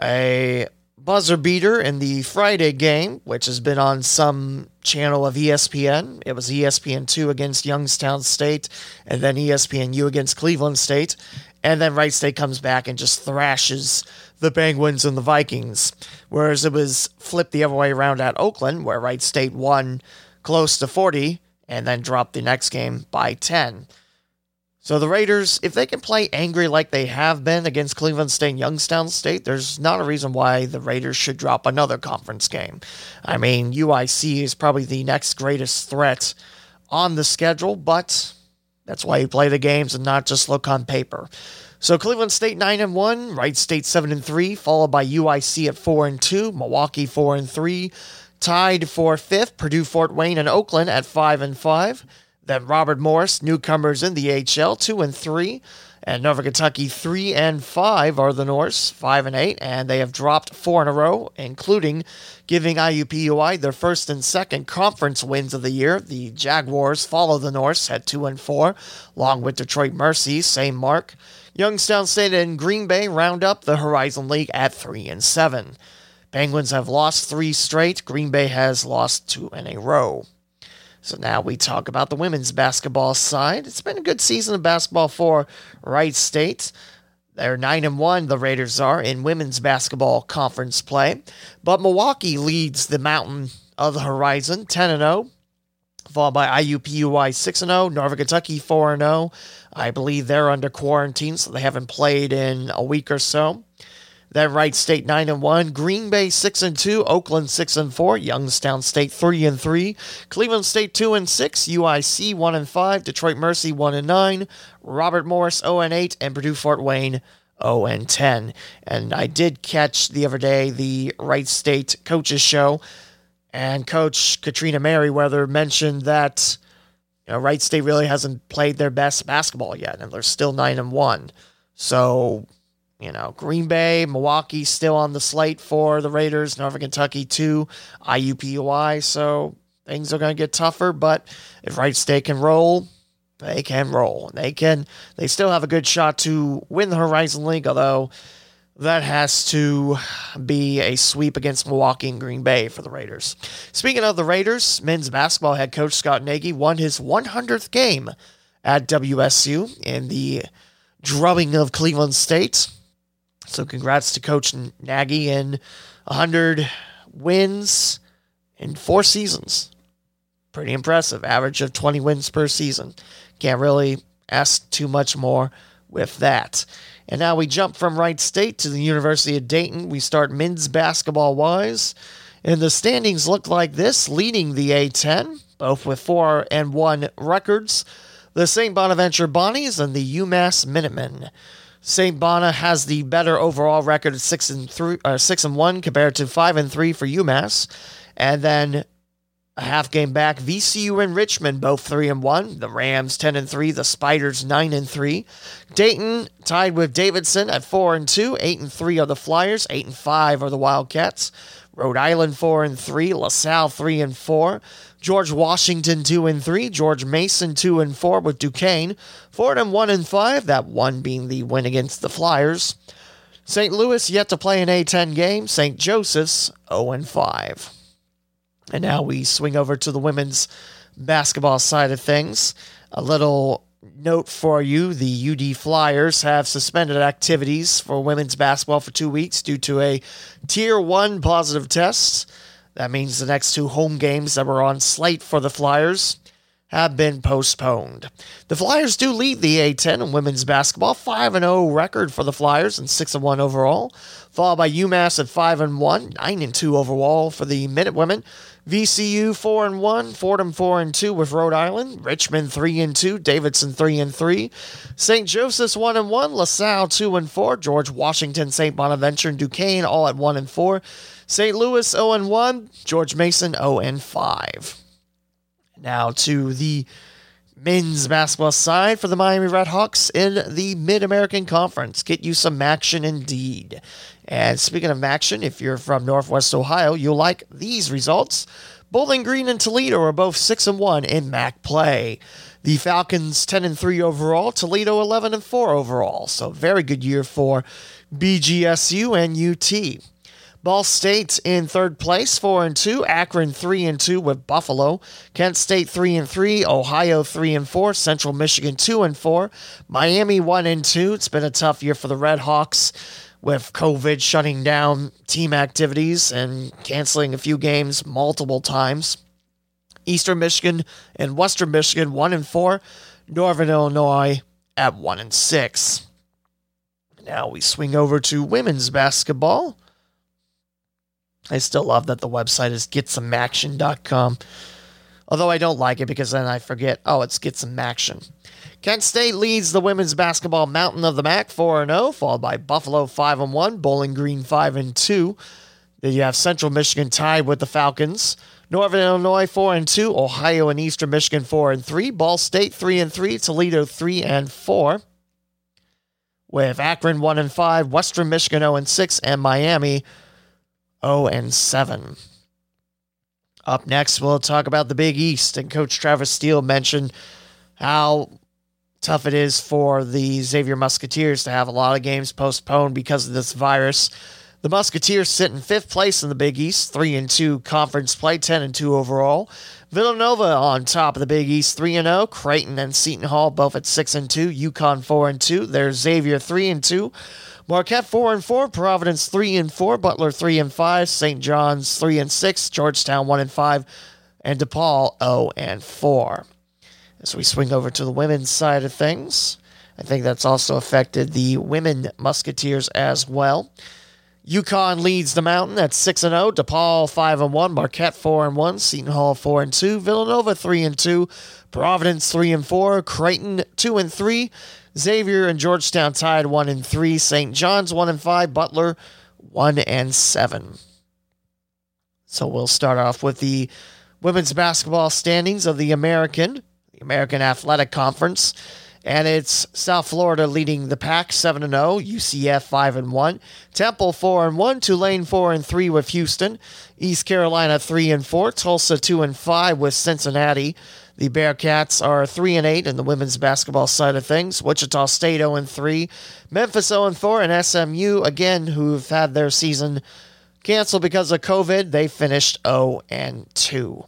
Speaker 3: a buzzer beater in the Friday game, which has been on some channel of ESPN. It was ESPN2 against Youngstown State, and then ESPNU against Cleveland State. And then Wright State comes back and just thrashes the Penguins and the Vikings. Whereas it was flipped the other way around at Oakland, where Wright State won close to 40 and then dropped the next game by 10. So the Raiders, if they can play angry like they have been against Cleveland State and Youngstown State, there's not a reason why the Raiders should drop another conference game. I mean, UIC is probably the next greatest threat on the schedule, but that's why you play the games and not just look on paper. So Cleveland State 9 and 1, Wright State 7 and 3, followed by UIC at 4 and 2, Milwaukee 4 and 3, tied for 5th, Purdue Fort Wayne and Oakland at 5 and 5. Then Robert Morris, newcomers in the HL, two and three, and Northern Kentucky three and five are the Norse, five and eight, and they have dropped four in a row, including giving IUPUI their first and second conference wins of the year. The Jaguars follow the Norse at two and four, along with Detroit Mercy, same mark. Youngstown State and Green Bay round up the Horizon League at three and seven. Penguins have lost three straight. Green Bay has lost two in a row. So now we talk about the women's basketball side. It's been a good season of basketball for Wright State. They're 9 and 1, the Raiders are, in women's basketball conference play. But Milwaukee leads the mountain of the horizon 10 and 0, followed by IUPUI 6 and 0, Northern Kentucky 4 and 0. I believe they're under quarantine, so they haven't played in a week or so. Then Wright State 9 and 1, Green Bay 6 and 2, Oakland 6 and 4, Youngstown State 3 and 3, Cleveland State 2 and 6, UIC 1 and 5, Detroit Mercy 1 and 9, Robert Morris 0 and 8, and Purdue Fort Wayne 0 and 10. And I did catch the other day the Wright State coaches show, and Coach Katrina Merriweather mentioned that you know, Wright State really hasn't played their best basketball yet, and they're still 9 and 1. So you know, Green Bay, Milwaukee still on the slate for the Raiders, Northern Kentucky two, IUPUI. So things are going to get tougher, but if Wright State can roll, they can roll. They can. They still have a good shot to win the Horizon League, although that has to be a sweep against Milwaukee and Green Bay for the Raiders. Speaking of the Raiders, men's basketball head coach Scott Nagy won his 100th game at WSU in the drubbing of Cleveland State. So congrats to Coach Nagy and 100 wins in four seasons. Pretty impressive. Average of 20 wins per season. Can't really ask too much more with that. And now we jump from Wright State to the University of Dayton. We start men's basketball wise. And the standings look like this, leading the A10, both with 4 and 1 records. The St. Bonaventure Bonnies and the UMass Minutemen. St. Bona has the better overall record of six and three, uh, six and one compared to five and three for UMass, and then a half game back, VCU and Richmond both three and one. The Rams ten and three. The Spiders nine and three. Dayton tied with Davidson at four and two. Eight and three are the Flyers. Eight and five are the Wildcats. Rhode Island four and three. LaSalle three and four. George Washington two and three, George Mason two and four with Duquesne, Fordham one and five, that one being the win against the Flyers. St. Louis yet to play an A10 game, St. Joseph's 0 and 5. And now we swing over to the women's basketball side of things. A little note for you the UD Flyers have suspended activities for women's basketball for two weeks due to a tier one positive test That means the next two home games that were on slate for the Flyers have been postponed. The Flyers do lead the A10 in women's basketball, 5 0 record for the Flyers and 6 1 overall, followed by UMass at 5 1, 9 2 overall for the Minute Women. VCU 4 and 1, Fordham 4 and 2 with Rhode Island, Richmond 3 and 2, Davidson 3 and 3, St. Joseph's 1 and 1, LaSalle 2 and 4, George Washington, St. Bonaventure, and Duquesne all at 1 and 4, St. Louis 0 and 1, George Mason 0 and 5. Now to the men's basketball side for the Miami Redhawks in the Mid American Conference. Get you some action indeed. And speaking of action, if you're from Northwest Ohio, you'll like these results. Bowling Green and Toledo are both 6 and 1 in MAC play. The Falcons 10 and 3 overall, Toledo 11 and 4 overall. So very good year for BGSU and UT. Ball State in third place, four and two. Akron three and two with Buffalo. Kent State three and three. Ohio three and four. Central Michigan two and four. Miami one and two. It's been a tough year for the Red Hawks with COVID shutting down team activities and canceling a few games multiple times. Eastern Michigan and Western Michigan one and four. Northern Illinois at one and six. Now we swing over to women's basketball. I still love that the website is getsomemaction.com. Although I don't like it because then I forget, oh, it's Get Some Action. Kent State leads the women's basketball mountain of the MAC 4 0, followed by Buffalo 5 1, Bowling Green 5 2. Then you have Central Michigan tied with the Falcons. Northern Illinois 4 and 2, Ohio and Eastern Michigan 4 and 3, Ball State 3 and 3, Toledo 3 and 4. With Akron 1 and 5, Western Michigan 0 and 6, and Miami 0 and 7. Up next, we'll talk about the Big East, and Coach Travis Steele mentioned how tough it is for the Xavier Musketeers to have a lot of games postponed because of this virus. The Musketeers sit in fifth place in the Big East, three and two conference play, ten and two overall. Villanova on top of the Big East, three and zero. Creighton and Seton Hall both at six and two. UConn four and two. There's Xavier three and two. Marquette four and four, Providence three and four, Butler three and five, St. John's three and six, Georgetown one and five, and DePaul zero oh and four. As we swing over to the women's side of things, I think that's also affected the women Musketeers as well. UConn leads the Mountain at six and zero. Oh, DePaul five and one. Marquette four and one. Seton Hall four and two. Villanova three and two. Providence three and four. Creighton two and three. Xavier and Georgetown tied one and three. St. John's one and five. Butler one and seven. So we'll start off with the women's basketball standings of the American, the American Athletic Conference. And it's South Florida leading the pack 7 0, UCF 5 and 1, Temple 4 and 1, Tulane 4 and 3 with Houston, East Carolina 3 and 4, Tulsa 2 and 5 with Cincinnati, the Bearcats are 3 and 8 in the women's basketball side of things. Wichita State 0 and 3. Memphis 0 and 4 and SMU again who've had their season canceled because of COVID, they finished 0 and 2.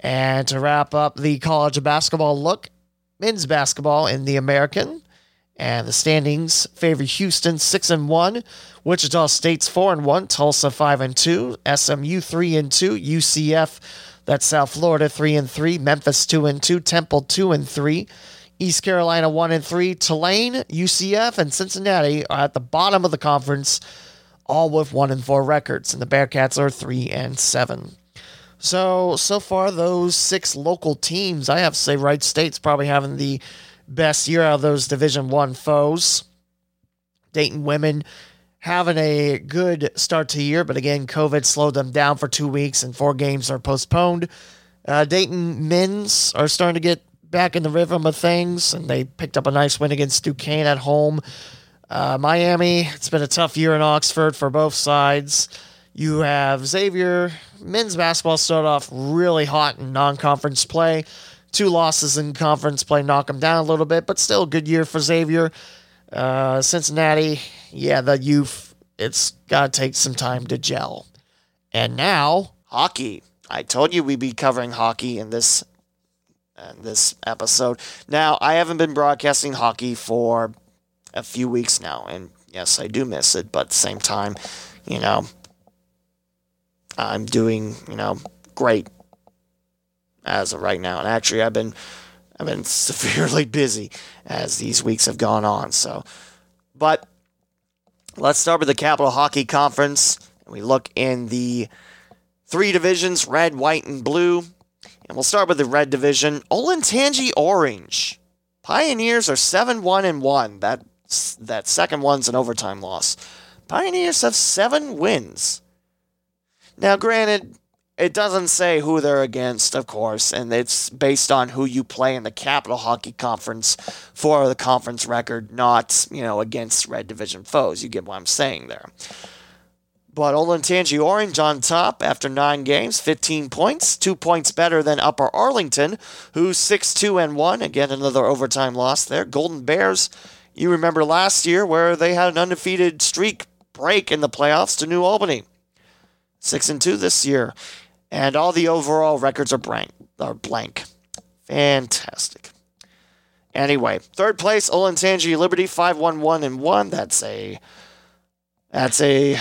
Speaker 3: And to wrap up the college basketball look, men's basketball in the American and the standings favor Houston 6 and 1, Wichita State's 4 and 1, Tulsa 5 and 2, SMU 3 and 2, UCF that's South Florida three and three, Memphis two and two, Temple two and three, East Carolina one and three, Tulane, UCF, and Cincinnati are at the bottom of the conference, all with one and four records, and the Bearcats are three and seven. So so far, those six local teams, I have to say, Wright State's probably having the best year out of those Division One foes. Dayton women having a good start to the year, but again, COVID slowed them down for two weeks and four games are postponed. Uh, Dayton men's are starting to get back in the rhythm of things, and they picked up a nice win against Duquesne at home. Uh, Miami, it's been a tough year in Oxford for both sides. You have Xavier. Men's basketball started off really hot in non conference play. Two losses in conference play knock them down a little bit, but still a good year for Xavier. Uh, Cincinnati, yeah, the youth, it's got to take some time to gel. And now,
Speaker 2: hockey. I told you we'd be covering hockey in this in this episode. Now, I haven't been broadcasting hockey for a few weeks now, and yes, I do miss it, but at the same time, you know, I'm doing, you know, great as of right now. And actually, I've been I've been severely busy as these weeks have gone on. So, but let's start with the Capital Hockey Conference. We look in the three divisions: red, white, and blue. And we'll start with the red division. Olentangy Orange. Pioneers are seven one and one. That that second one's an overtime loss. Pioneers have seven wins. Now, granted, it doesn't say who they're against, of course, and it's based on who you play in the Capital Hockey Conference for the conference record, not, you know, against Red Division foes. You get what I'm saying there. But Olentangy Orange on top after nine games, 15 points, two points better than Upper Arlington, who's 6 2 and 1. Again, another overtime loss there. Golden Bears, you remember last year where they had an undefeated streak break in the playoffs to New Albany. 6 and 2 this year and all the overall records are blank. Are blank. Fantastic. Anyway, third place, Olentangy Liberty, 5-1-1 and 1. That's a that's a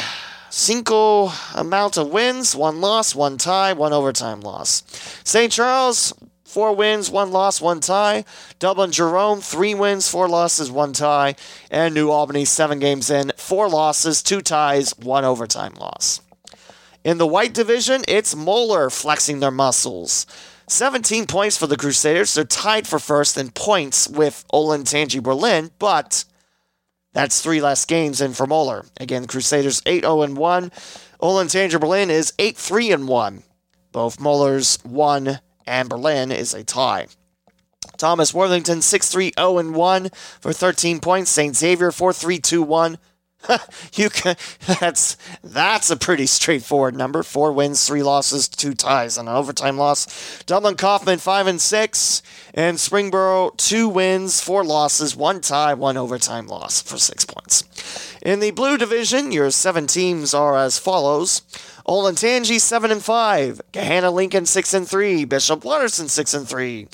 Speaker 2: cinco amount of wins, one loss, one tie, one overtime loss. St. Charles, four wins, one loss, one tie. Dublin Jerome, three wins, four losses, one tie. And New Albany, seven games in, four losses, two ties, one overtime loss. In the white division, it's Moeller flexing their muscles. 17 points for the Crusaders. They're tied for first in points with Olentangy Berlin, but that's three less games in for Moeller. Again, Crusaders 8 0 1. Olentangy Berlin is 8 3 1. Both Moeller's 1 and Berlin is a tie. Thomas Worthington 6 3 0 1 for 13 points. St. Xavier 4 3 2 1 you can that's that's a pretty straightforward number. Four wins, three losses, two ties, and an overtime loss. Dublin Coffman five and six, and Springboro two wins, four losses, one tie, one overtime loss for six points. In the blue division, your seven teams are as follows. Olentangy seven and five, Gahanna Lincoln six and three, Bishop Watterson six and three,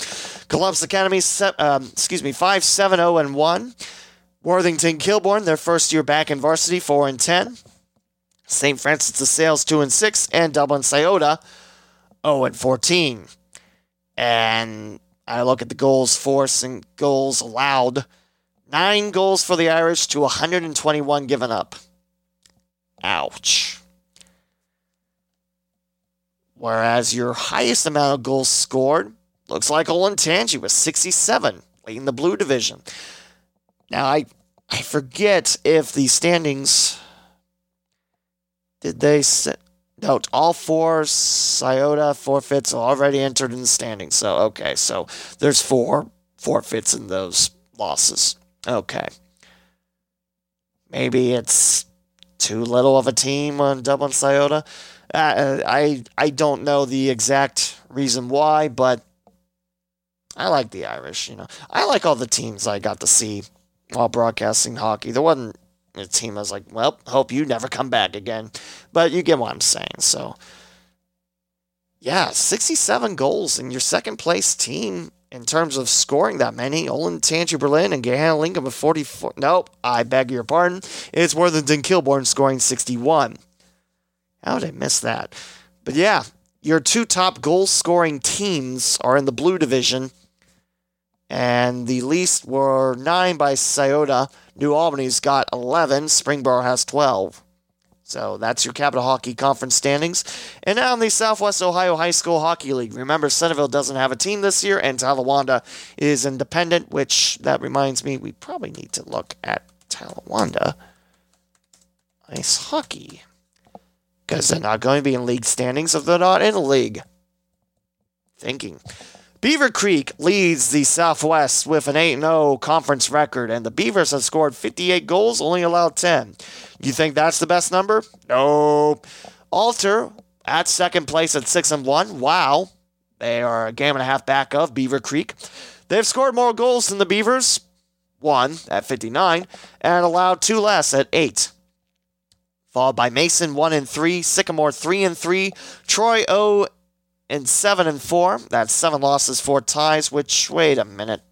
Speaker 2: Columbus Academy se- um, excuse me five seven zero and one. Worthington Kilbourne, their first year back in varsity, 4 and 10. St. Francis de Sales, 2 and 6. And Dublin Scioto, 0 and 14. And I look at the goals force and goals allowed. Nine goals for the Irish to 121 given up. Ouch. Whereas your highest amount of goals scored looks like Olentangy with 67, leading the blue division. Now I I forget if the standings did they set no all four Scioto forfeits already entered in the standings. So okay, so there's four forfeits in those losses. Okay. Maybe it's too little of a team on Dublin Scioto. Uh, I I don't know the exact reason why, but I like the Irish. You know, I like all the teams I got to see while broadcasting hockey. There wasn't a team I was like, well, hope you never come back again. But you get what I'm saying. So, yeah, 67 goals in your second place team in terms of scoring that many. Olin Olentangy Berlin and Gahanna Lincoln with 44. Nope, I beg your pardon. It's Worthington Kilbourne scoring 61. How did I miss that? But yeah, your two top goal scoring teams are in the blue division and the least were nine by Scioto. New Albany's got 11. Springboro has 12. So that's your Capital Hockey Conference standings. And now in the Southwest Ohio High School Hockey League. Remember, Centerville doesn't have a team this year, and Talawanda is independent, which that reminds me, we probably need to look at Talawanda ice hockey. Because they're not going to be in league standings if they're not in a league. Thinking. Beavercreek leads the Southwest with an 8 0 conference record, and the Beavers have scored 58 goals, only allowed 10. You think that's the best number? No. Alter at second place at 6 and 1. Wow. They are a game and a half back of Beavercreek. They've scored more goals than the Beavers, one at 59, and allowed two less at 8 followed by Mason 1 and 3, Sycamore 3 and 3, Troy 0 and 7 and 4. That's 7 losses, 4 ties, which, wait a minute.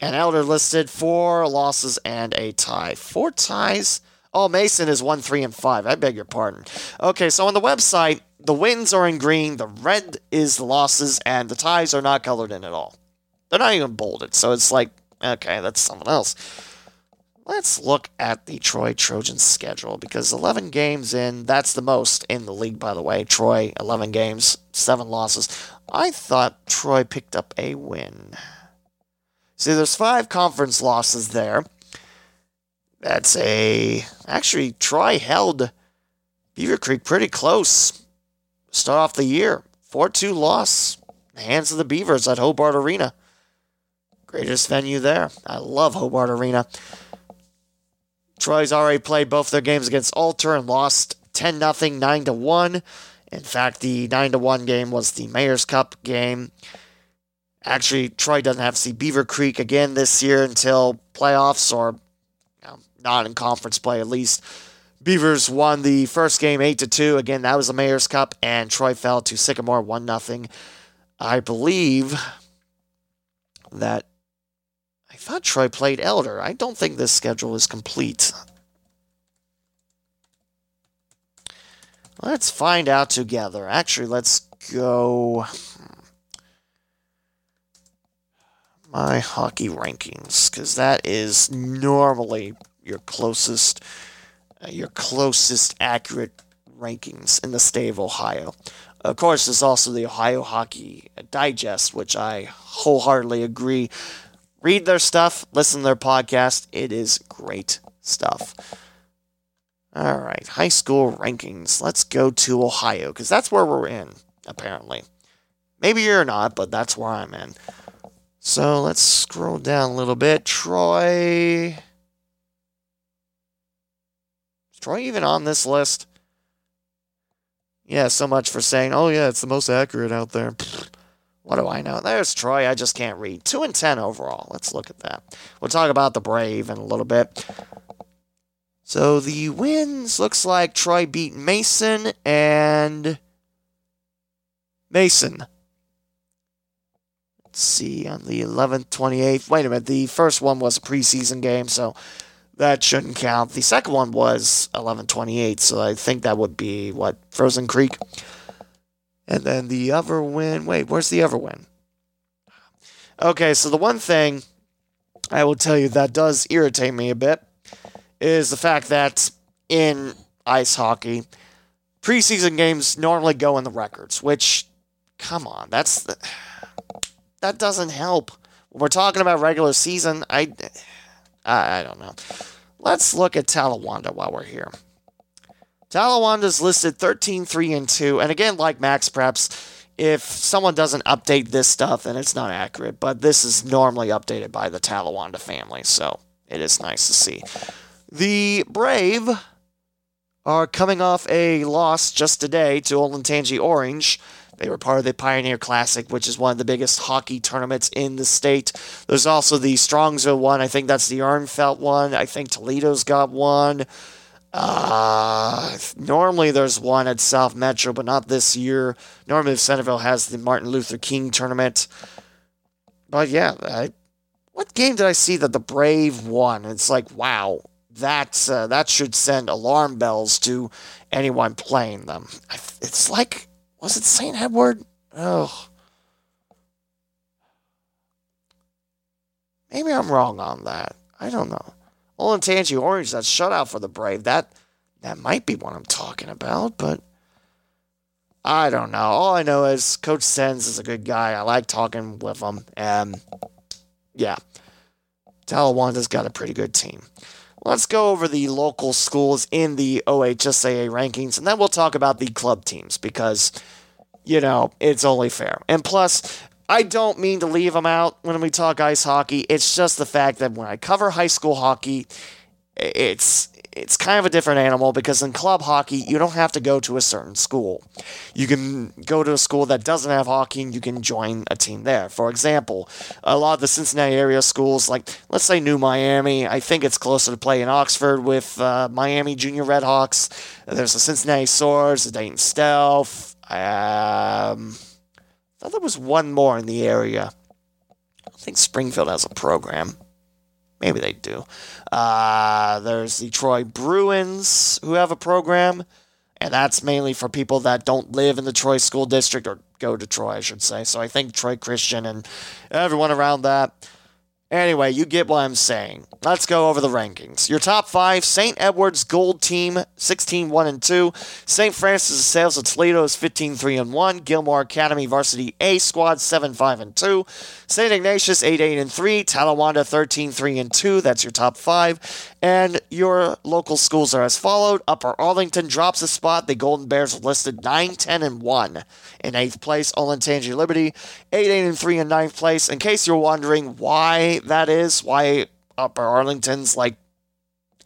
Speaker 2: And Elder listed 4 losses and a tie. 4 ties? Oh, Mason is 1 3 and 5. I beg your pardon. Okay, so on the website, the wins are in green, the red is the losses, and the ties are not colored in at all. They're not even bolded, so it's like, okay, that's something else. Let's look at the Troy Trojans schedule because 11 games in, that's the most in the league, by the way. Troy, 11 games, 7 losses. I thought Troy picked up a win. See, there's 5 conference losses there. That's a. Actually, Troy held Beavercreek pretty close. Start off the year. 4 2 loss. Hands of the Beavers at Hobart Arena. Greatest venue there. I love Hobart Arena. Troy's already played both their games against Alter and lost 10 0, 9 1. In fact, the 9 1 game was the Mayor's Cup game. Actually, Troy doesn't have to see Beavercreek again this year until playoffs or you know, not in conference play at least. Beavers won the first game 8 2. Again, that was the Mayor's Cup, and Troy fell to Sycamore 1 0. I believe that thought Troy played Elder. I don't think this schedule is complete. Let's find out together. Actually, let's go. My hockey rankings, because that is normally your closest, uh, your closest accurate rankings in the state of Ohio. Of course, there's also the Ohio Hockey Digest, which I wholeheartedly agree read their stuff, listen to their podcast. It is great stuff. All right, high school rankings. Let's go to Ohio because that's where we're in, apparently. Maybe you're not, but that's where I'm in. So let's scroll down a little bit. Troy. Is Troy even on this list? Yeah, so much for saying, oh, yeah, it's the most accurate out there. What do I know? There's Troy. I just can't read. 2 and 10 overall. Let's look at that. We'll talk about the Brave in a little bit. So the wins looks like Troy beat Mason and Mason. Let's see on the 11th, 28th. Wait a minute. The first one was a preseason game, so that shouldn't count. The second one was 11 28, so I think that would be what Frozen Creek. And then the other win. Wait, where's the other win? Okay, so the one thing I will tell you that does irritate me a bit is the fact that in ice hockey, preseason games normally go in the records, which, come on, that's the, that doesn't help. When we're talking about regular season, I, I, don't know. Let's look at Talawanda while we're here. Talawanda's listed 13, 3, and 2. And again, like MaxPreps, if someone doesn't update this stuff, then it's not accurate. But this is normally updated by the Talawanda family, so it is nice to see. The Brave are coming off a loss just today to Olentangy Orange. They were part of the Pioneer Classic, which is one of the biggest hockey tournaments in the state. There's also the Strongsville one. I think that's the Arnfelt one. I think Toledo's got one. Uh, normally there's one at South Metro, but not this year. Normally Centerville has the Martin Luther King tournament. But yeah, I, what game did I see that the Brave won? It's like, wow, that uh, that should send alarm bells to anyone playing them. It's like, was it St. Edward? Oh. Maybe I'm wrong on that. I don't know. Olentangy Orange, that shutout for the Brave, that that might be what I'm talking about, but I don't know. All I know is Coach Sens is a good guy. I like talking with him. And yeah, Talawanda's got a pretty good team. Let's go over the local schools in the OHSAA rankings, and then we'll talk about the club teams because, you know, it's only fair. And plus, I don't mean to leave them out when we talk ice hockey. It's just the fact that when I cover high school hockey, it's it's kind of a different animal because in club hockey, you don't have to go to a certain school. You can go to a school that doesn't have hockey and you can join a team there. For example, a lot of the Cincinnati area schools, like let's say New Miami, I think it's closer to play in Oxford with uh, Miami Junior Redhawks. There's the Cincinnati Swords, the Dayton Stealth. Um, I thought there was one more in the area. I think Springfield has a program. Maybe they do. Uh, there's the Troy Bruins who have a program. And that's mainly for people that don't live in the Troy School District or go to Troy, I should say. So I think Troy Christian and everyone around that Anyway, you get what I'm saying. Let's go over the rankings. Your top five St. Edward's Gold Team 16 1 and 2. St. Francis of Sales of Toledo is 15 3 and 1. Gilmour Academy Varsity A Squad 7 5 and 2. St. Ignatius 8 8 and 3. Talawanda 13 3 and 2. That's your top five. And your local schools are as followed. Upper Arlington drops a spot. The Golden Bears are listed 9 10 and 1. In eighth place, Olentangy Liberty 8 8 and 3 in ninth place. In case you're wondering why that is, why Upper Arlington's like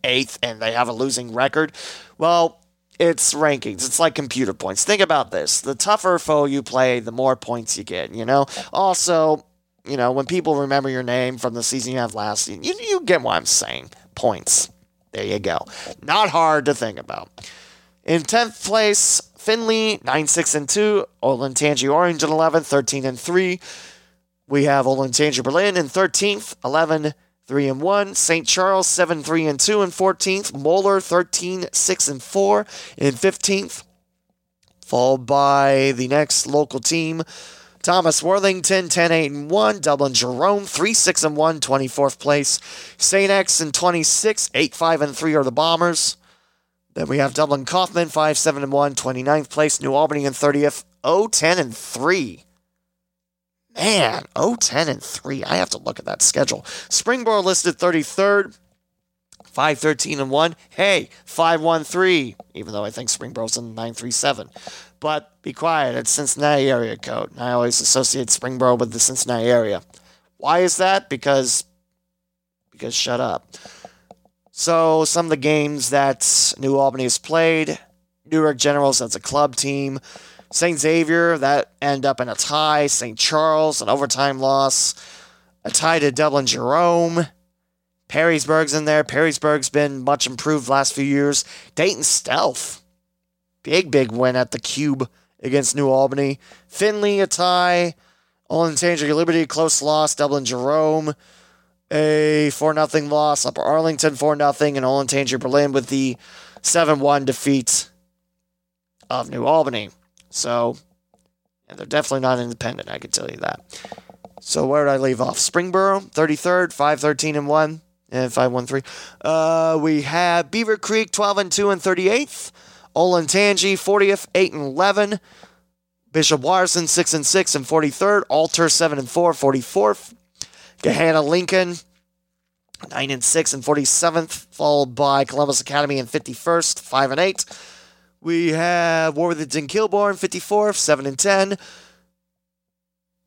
Speaker 2: eighth and they have a losing record. Well, it's rankings. It's like computer points. Think about this. The tougher foe you play, the more points you get, you know? Also, you know, when people remember your name from the season you have last you, you get what I'm saying. Points. There you go. Not hard to think about. In 10th place, Findlay, 9 6 and 2. Olentangy Orange in 11th, 13 and 3. We have Olentangy Berlin in 13th, 11 3 and 1. St. Charles 7 3 and 2 in 14th. Moeller 13 6 and 4 in 15th. Followed by the next local team. Thomas Worthington 10 8 and 1. Dublin Jerome 3 6 and 1, 24th place. St. X in 26, 8 5 and 3 are the Bombers. Then we have Dublin Coffman 5 7 and 1, 29th place. New Albany in 30th, 0 10 and 3. Man, 0 10 and 3. I have to look at that schedule. Springboro listed 33rd, 5 13 and 1. Hey, 5 1 3, even though I think Springboro's in 9 3 7. But be quiet, it's Cincinnati area code. I always associate Springboro with the Cincinnati area. Why is that? Because, because shut up. So, some of the games that New Albany has played Newark Generals, that's a club team. St. Xavier, that end up in a tie. St. Charles, an overtime loss. A tie to Dublin Jerome. Perrysburg's in there. Perrysburg's been much improved last few years. Dayton Stealth, big, big win at the Cube against New Albany. Findlay, a tie. Olentangy Liberty, close loss. Dublin Jerome, a 4 0 loss. Upper Arlington, 4 0. And Olentangy Berlin with the 7 1 defeat of New Albany. So, yeah, they're definitely not independent, I can tell you that. So, where did I leave off? Springboro, 33rd, 5 13 and 1, and 5 1 3. Uh, we have Beavercreek, 12 and 2 and 38th. Olentangy, 40th, 8 and 11. Bishop Watterson, 6 and 6 and 43rd. Alter, 7 and 4, 44th. Gahanna Lincoln, 9 and 6 and 47th, followed by Columbus Academy in 51st, 5 and 8. We have Worthington Kilbourne, 54th, 7 and 10.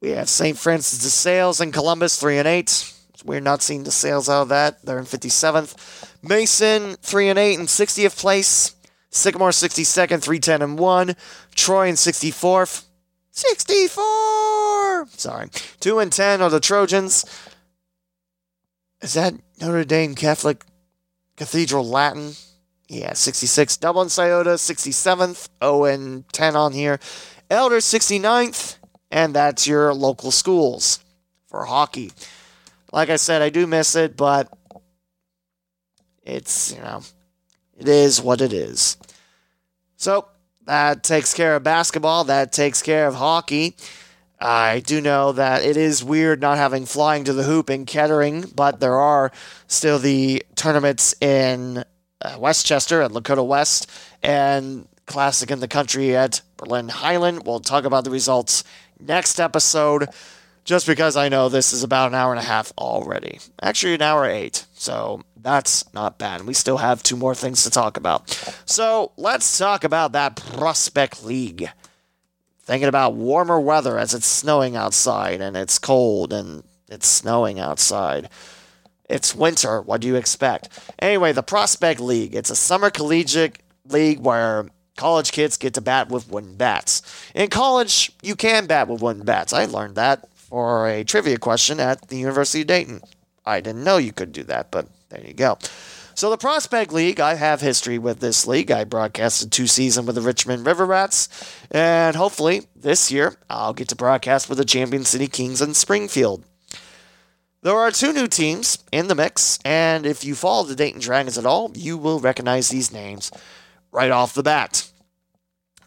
Speaker 2: We have St. Francis de Sales and Columbus, 3 and 8. We're not seeing the sales out of that. They're in 57th. Mason, 3 and 8 in 60th place. Sycamore, 62nd, 310 and 1. Troy in 64th. 64! Sorry. 2 and 10 are the Trojans. Is that Notre Dame Catholic Cathedral Latin? Yeah, 66. Dublin Scioto, 67th. 0 and 10 on here. Elder, 69th. And that's your local schools for hockey. Like I said, I do miss it, but it's, you know, it is what it is. So that takes care of basketball. That takes care of hockey. I do know that it is weird not having flying to the hoop in Kettering, but there are still the tournaments in uh, West Chester at Lakota West and Classic in the Country at Berlin Hiland. We'll talk about the results next episode, just because I know this is about an hour and a half already. Actually, an hour eight, so that's not bad. We still have two more things to talk about. So let's talk about that Prospect League. Thinking about warmer weather as it's snowing outside and it's cold and it's snowing outside. It's winter. What do you expect? Anyway, the Prospect League. It's a summer collegiate league where college kids get to bat with wooden bats. In college, you can bat with wooden bats. I learned that for a trivia question at the University of Dayton. I didn't know you could do that, but there you go. So the Prospect League, I have history with this league. I broadcasted two seasons with the Richmond River Rats, and hopefully this year I'll get to broadcast with the Champion City Kings in Springfield. There are two new teams in the mix, and if you follow the Dayton Dragons at all, you will recognize these names right off the bat.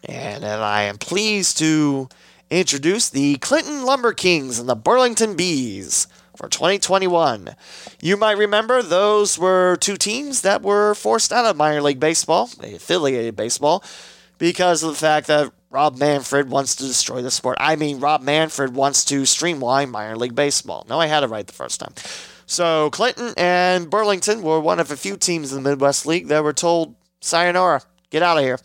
Speaker 2: And, and I am pleased to introduce the Clinton Lumber Kings and the Burlington Bees for 2021. You might remember those were two teams that were forced out of minor league baseball, affiliated baseball, because of the fact that Rob Manfred wants to destroy the sport. I mean, Rob Manfred wants to streamline minor league baseball. No, I had it right the first time. So Clinton and Burlington were one of a few teams in the Midwest League that were told, sayonara, get out of here.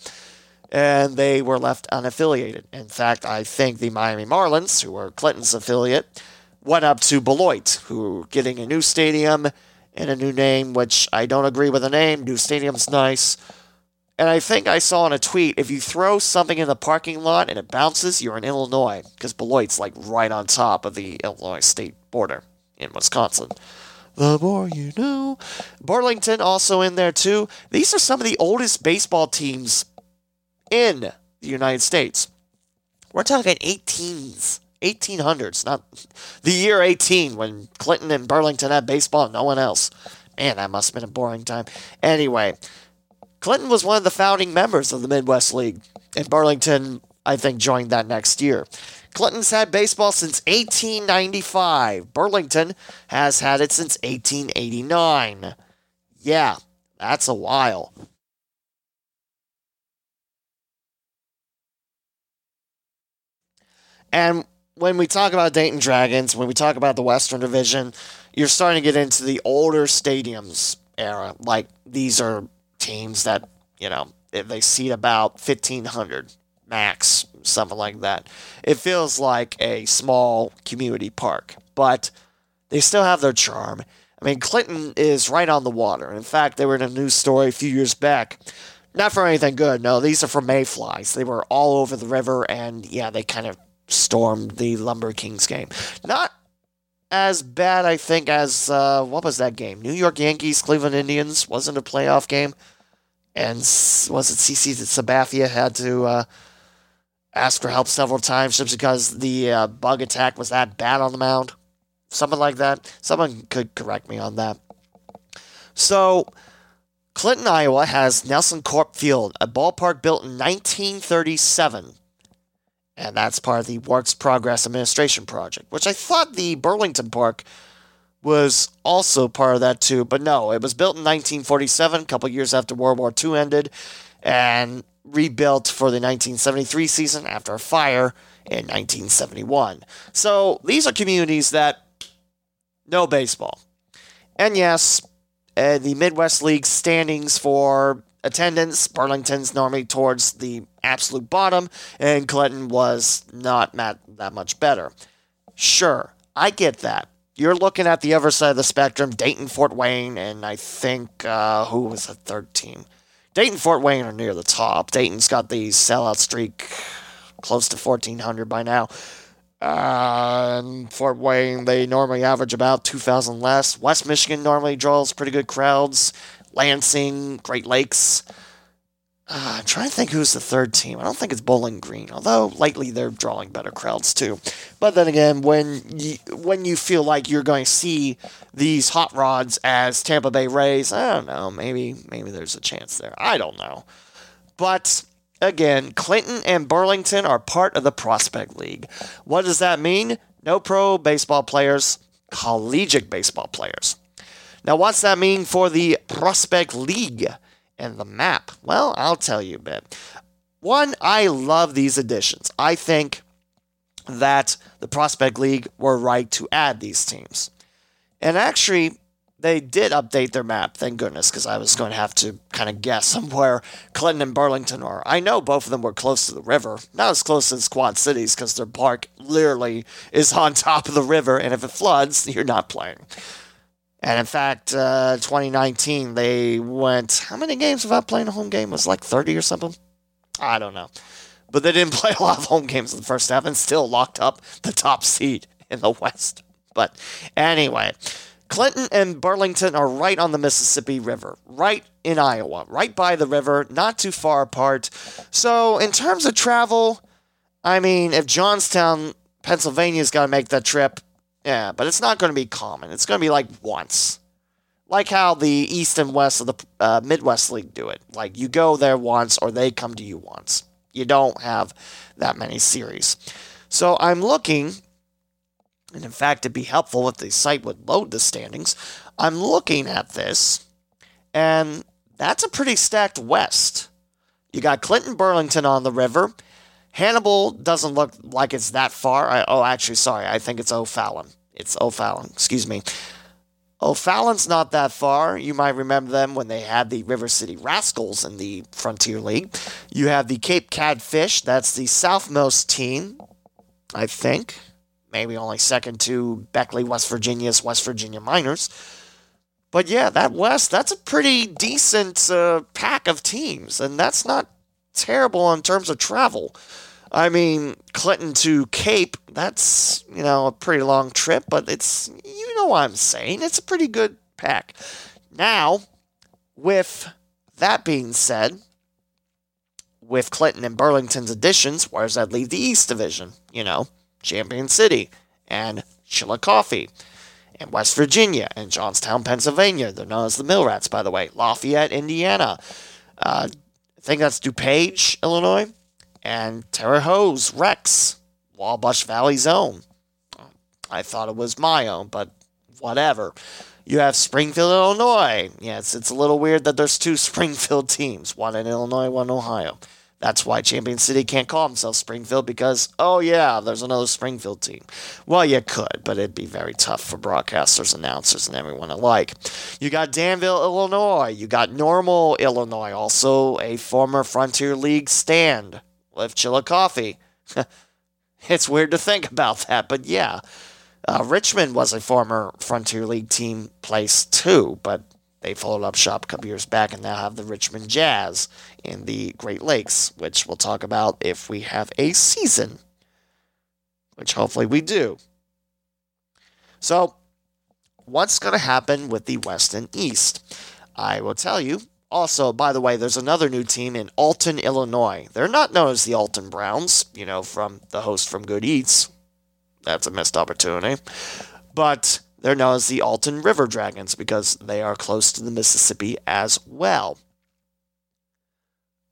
Speaker 2: And they were left unaffiliated. In fact, I think the Miami Marlins, who are Clinton's affiliate, went up to Beloit, who were getting a new stadium and a new name, which I don't agree with the name. New stadium's nice. And I think I saw in a tweet if you throw something in the parking lot and it bounces, you're in Illinois, because Beloit's like right on top of the Illinois state border in Wisconsin. The more you know. Burlington also in there too. These are some of the oldest baseball teams in the United States. We're talking 18s, 1800s, not the year 18 when Clinton and Burlington had baseball and no one else. Man, that must have been a boring time. Anyway, Clinton was one of the founding members of the Midwest League, and Burlington, I think, joined that next year. Clinton's had baseball since 1895. Burlington has had it since 1889. Yeah, that's a while. And when we talk about Dayton Dragons, when we talk about the Western Division, you're starting to get into the older stadiums era. Like these are teams that, you know, they seat about 1,500 max, something like that. It feels like a small community park, but they still have their charm. I mean, Clinton is right on the water. In fact, they were in a news story a few years back. Not for anything good, no. These are for mayflies. They were all over the river, and yeah, they kind of stormed the Lumber Kings game. Not as bad, I think, as uh, what was that game? New York Yankees, Cleveland Indians wasn't a playoff game, and was it CC Sabathia had to uh, ask for help several times just because the uh, bug attack was that bad on the mound, something like that. Someone could correct me on that. So. Clinton, Iowa has NelsonCorp Field, a ballpark built in 1937 and that's part of the Works Progress Administration Project, which I thought the Burlington Park was also part of that too, but no, it was built in 1947, a couple years after World War II ended, and rebuilt for the 1973 season after a fire in 1971. So these are communities that know baseball. And yes, uh, the Midwest League standings for attendance, Burlington's normally towards the absolute bottom, and Clinton was not that much better. Sure, I get that. You're looking at the other side of the spectrum, Dayton, Fort Wayne, and I think, uh, who was the third team? Dayton, Fort Wayne are near the top. Dayton's got the sellout streak close to 1,400 by now. Uh, and Fort Wayne, they normally average about 2,000 less. West Michigan normally draws pretty good crowds. Lansing, Great Lakes. Uh, I'm trying to think who's the third team. I don't think it's Bowling Green, although lately they're drawing better crowds too. But then again, when you, when you feel like you're going to see these hot rods as Tampa Bay Rays, I don't know. Maybe maybe there's a chance there. I don't know. But again, Clinton and Burlington are part of the Prospect League. What does that mean? No pro baseball players, collegiate baseball players. Now, what's that mean for the Prospect League and the map? Well, I'll tell you a bit. One, I love these additions. I think that the Prospect League were right to add these teams. And actually, they did update their map, thank goodness, because I was going to have to kind of guess somewhere Clinton and Burlington are. I know both of them were close to the river, not as close as Quad Cities, because their park literally is on top of the river, and if it floods, you're not playing. And in fact, uh, 2019, they went, how many games without playing a home game? It Was like 30 or something? I don't know. But they didn't play a lot of home games in the first half and still locked up the top seed in the West. But anyway, Clinton and Burlington are right on the Mississippi River, right in Iowa, right by the river, not too far apart. So, in terms of travel, I mean, if Johnstown, Pennsylvania's got to make that trip, yeah, but it's not going to be common. It's going to be like once. Like how the East and West of the uh, Midwest League do it. Like you go there once or they come to you once. You don't have that many series. So I'm looking, and in fact, it'd be helpful if the site would load the standings. I'm looking at this, and that's a pretty stacked West. You got Clinton Burlington on the river. Hannibal doesn't look like it's that far. I, oh, actually, sorry. I think it's O'Fallon. It's O'Fallon. Excuse me. O'Fallon's not that far. You might remember them when they had the River City Rascals in the Frontier League. You have the Cape Catfish. That's the southmost team, I think. Maybe only second to Beckley, West Virginia's West Virginia Miners. But yeah, that West, that's a pretty decent uh, pack of teams, and that's not terrible in terms of travel. I mean, Clinton to Cape, that's, you know, a pretty long trip, but it's, you know what I'm saying. It's a pretty good pack. Now, with that being said, with Clinton and Burlington's additions, where does that leave the East Division? You know, Champion City and Chillicothe and West Virginia and Johnstown, Pennsylvania. They're known as the Mill Rats, by the way. Lafayette, Indiana. Uh, think that's DuPage, Illinois and Terre Haute, Rex, Wabash Valley Zone. I thought it was my own, but whatever. You have Springfield, Illinois. Yes, it's a little weird that there's two Springfield teams, one in Illinois, one in Ohio. That's why Champion City can't call themselves Springfield because, oh yeah, there's another Springfield team. Well, you could, but it'd be very tough for broadcasters, announcers, and everyone alike. You got Danville, Illinois. You got Normal, Illinois, also a former Frontier League stand with Chillicothe. it's weird to think about that, but yeah. Uh, Richmond was a former Frontier League team place too, but they followed up shop a couple years back and now have the Richmond Jazz in the Great Lakes, which we'll talk about if we have a season, which hopefully we do. So, what's going to happen with the West and East? I will tell you also, by the way, there's another new team in Alton, Illinois. They're not known as the Alton Browns, you know, from the host from Good Eats. That's a missed opportunity. But they're known as the Alton River Dragons because they are close to the Mississippi as well.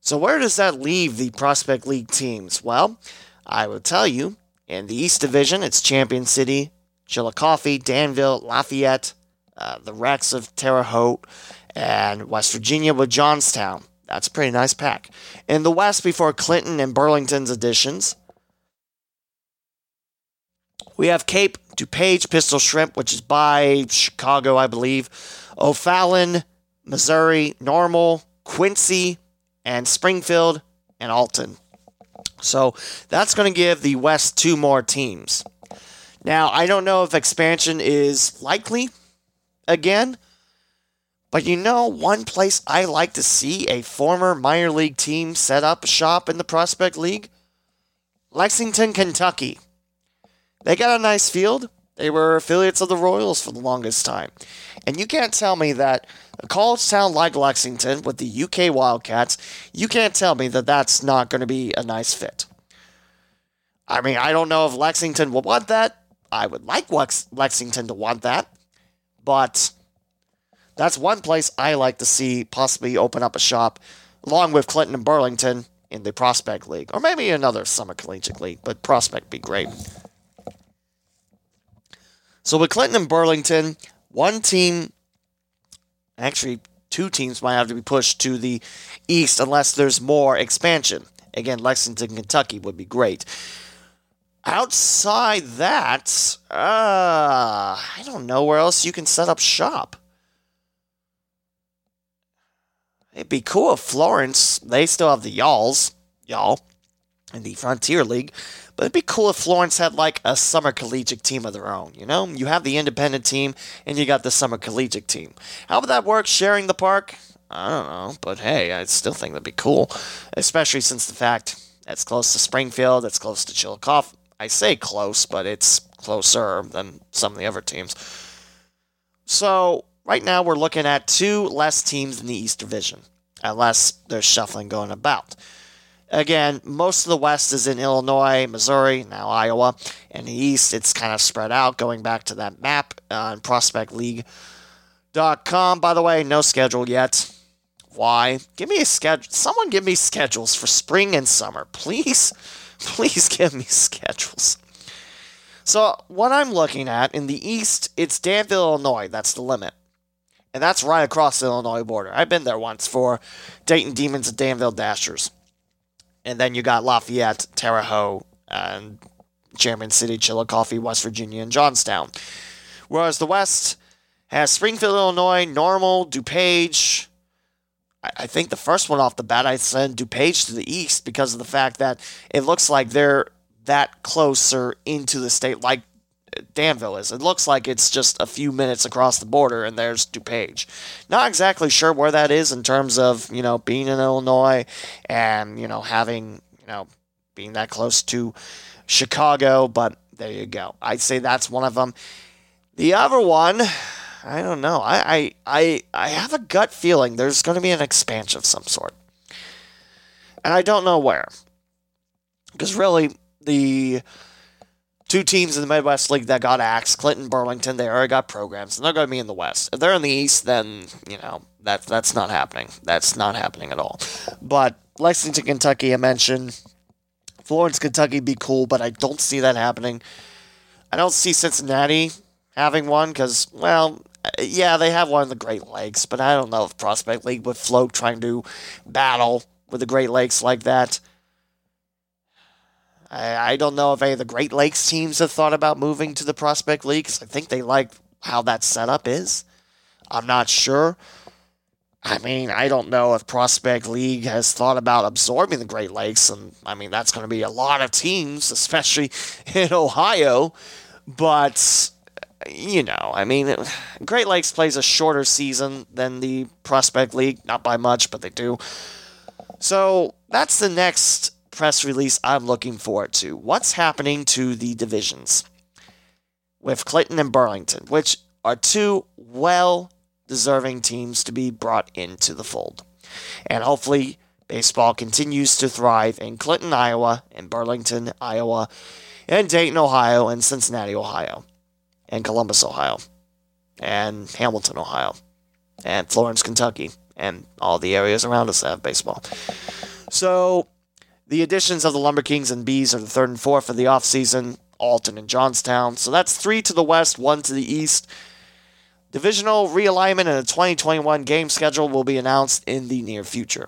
Speaker 2: So, where does that leave the Prospect League teams? Well, I will tell you in the East Division, it's Champion City, Chillicothe, Danville, Lafayette, uh, the Rex of Terre Haute, and West Virginia with Johnstown. That's a pretty nice pack. In the West, before Clinton and Burlington's additions, we have Cape, DuPage, Pistol Shrimp, which is by Chicago, I believe, O'Fallon, Missouri, Normal, Quincy, and Springfield, and Alton. So that's going to give the West two more teams. Now, I don't know if expansion is likely again, but you know, one place I like to see a former minor league team set up shop in the Prospect League? Lexington, Kentucky. They got a nice field. They were affiliates of the Royals for the longest time. And you can't tell me that a college town like Lexington with the UK Wildcats, you can't tell me that that's not going to be a nice fit. I mean, I don't know if Lexington will want that. I would like Lex- Lexington to want that. But that's one place I like to see possibly open up a shop, along with Clinton and Burlington in the Prospect League, or maybe another Summer Collegiate League, but Prospect be great. So with Clinton and Burlington, one team, actually two teams might have to be pushed to the east unless there's more expansion. Again, Lexington, Kentucky would be great. Outside that, uh, I don't know where else you can set up shop. It'd be cool if Florence, they still have the y'alls, y'all, in the Frontier League, but it'd be cool if Florence had like a summer collegiate team of their own, you know? You have the independent team and you got the summer collegiate team. How would that work sharing the park? I don't know, but hey, I still think that'd be cool, especially since the fact it's close to Springfield, it's close to Chillicothe. I say close, but it's closer than some of the other teams. So, right now we're looking at two less teams in the East Division, unless there's shuffling going about. Again, most of the West is in Illinois, Missouri, now Iowa, and the East it's kind of spread out. Going back to that map uh, on ProspectLeague.com, by the way, no schedule yet. Why? Give me a schedule. Someone give me schedules for spring and summer. Please, please give me schedules. So, what I'm looking at in the east, it's Danville, Illinois. That's the limit. And that's right across the Illinois border. I've been there once for Dayton Demons and Danville Dashers. And then you got Lafayette, Terre Haute, and German City, Chillicothe, West Virginia, and Johnstown. Whereas the West has Springfield, Illinois, Normal, DuPage. I, I think the first one off the bat, I send DuPage to the east because of the fact that it looks like they're that closer into the state, like Danville is. It looks like it's just a few minutes across the border, and there's DuPage. Not exactly sure where that is in terms of you know being in Illinois and you know having you know being that close to Chicago, but there you go. I'd say that's one of them. The other one, I don't know. I I I, I have a gut feeling there's going to be an expansion of some sort, and I don't know where. Because really, the two teams in the Midwest League that got axed, Clinton, Burlington, they already got programs, and they're going to be in the West. If they're in the East, then you know that that's not happening. That's not happening at all. But Lexington, Kentucky, I mentioned. Florence, Kentucky, be cool, but I don't see that happening. I don't see Cincinnati having one because, well, uh, yeah, they have one in the Great Lakes, but I don't know if Prospect League would float trying to battle with the Great Lakes like that. I, I don't know if any of the Great Lakes teams have thought about moving to the Prospect League because I think they like how that setup is. I'm not sure. I mean, I don't know if Prospect League has thought about absorbing the Great Lakes, and I mean, that's going to be a lot of teams, especially in Ohio. But, you know, I mean, Great Lakes plays a shorter season than the Prospect League, not by much, but they do. So that's the next press release I'm looking forward to. What's happening to the divisions with Clinton and Burlington, which are two well deserving teams to be brought into the fold. And hopefully, baseball continues to thrive in Clinton, Iowa, and Burlington, Iowa, and Dayton, Ohio, and Cincinnati, Ohio, and Columbus, Ohio, and Hamilton, Ohio, and Florence, Kentucky, and all the areas around us that have baseball. So, the additions of the Lumber Kings and Bees are the third and fourth for the offseason, Alton and Johnstown. So that's three to the west, one to the east. Divisional realignment and a 2021 game schedule will be announced in the near future.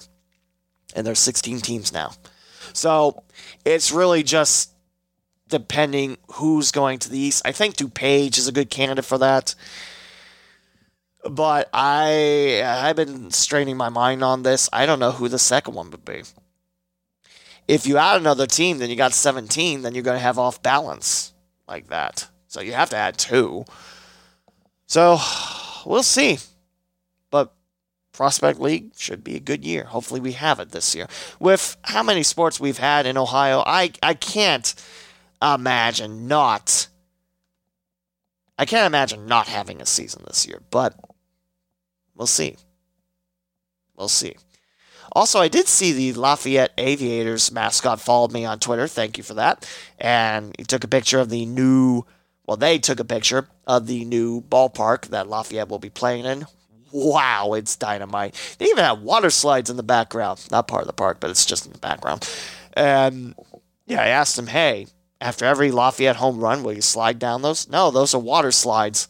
Speaker 2: And there's 16 teams now. So it's really just depending who's going to the East. I think DuPage is a good candidate for that. But I I've been straining my mind on this. I don't know who the second one would be. If you add another team, then you got 17, then you're going to have off balance like that. So you have to add two. So we'll see. But Prospect League should be a good year. Hopefully we have it this year. With how many sports we've had in Ohio, I, I can't imagine not. I can't imagine not having a season this year, but we'll see. We'll see. Also, I did see the Lafayette Aviators mascot followed me on Twitter. Thank you for that. And he took a picture of the new well, they took a picture of the new ballpark that Lafayette will be playing in. Wow, it's dynamite. They even have water slides in the background. Not part of the park, but it's just in the background. And yeah, I asked him, hey, after every Lafayette home run, will you slide down those? No, those are water slides.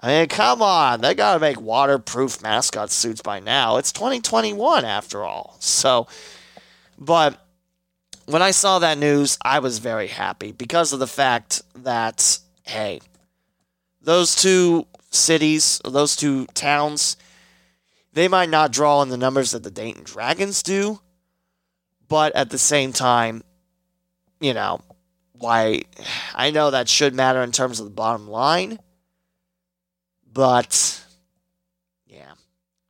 Speaker 2: I mean, come on. They got to make waterproof mascot suits by now. It's 2021 after all. So, but when I saw that news, I was very happy because of the fact that hey, those two cities, those two towns, they might not draw in the numbers that the Dayton Dragons do, but at the same time, you know, why I know that should matter in terms of the bottom line, but yeah.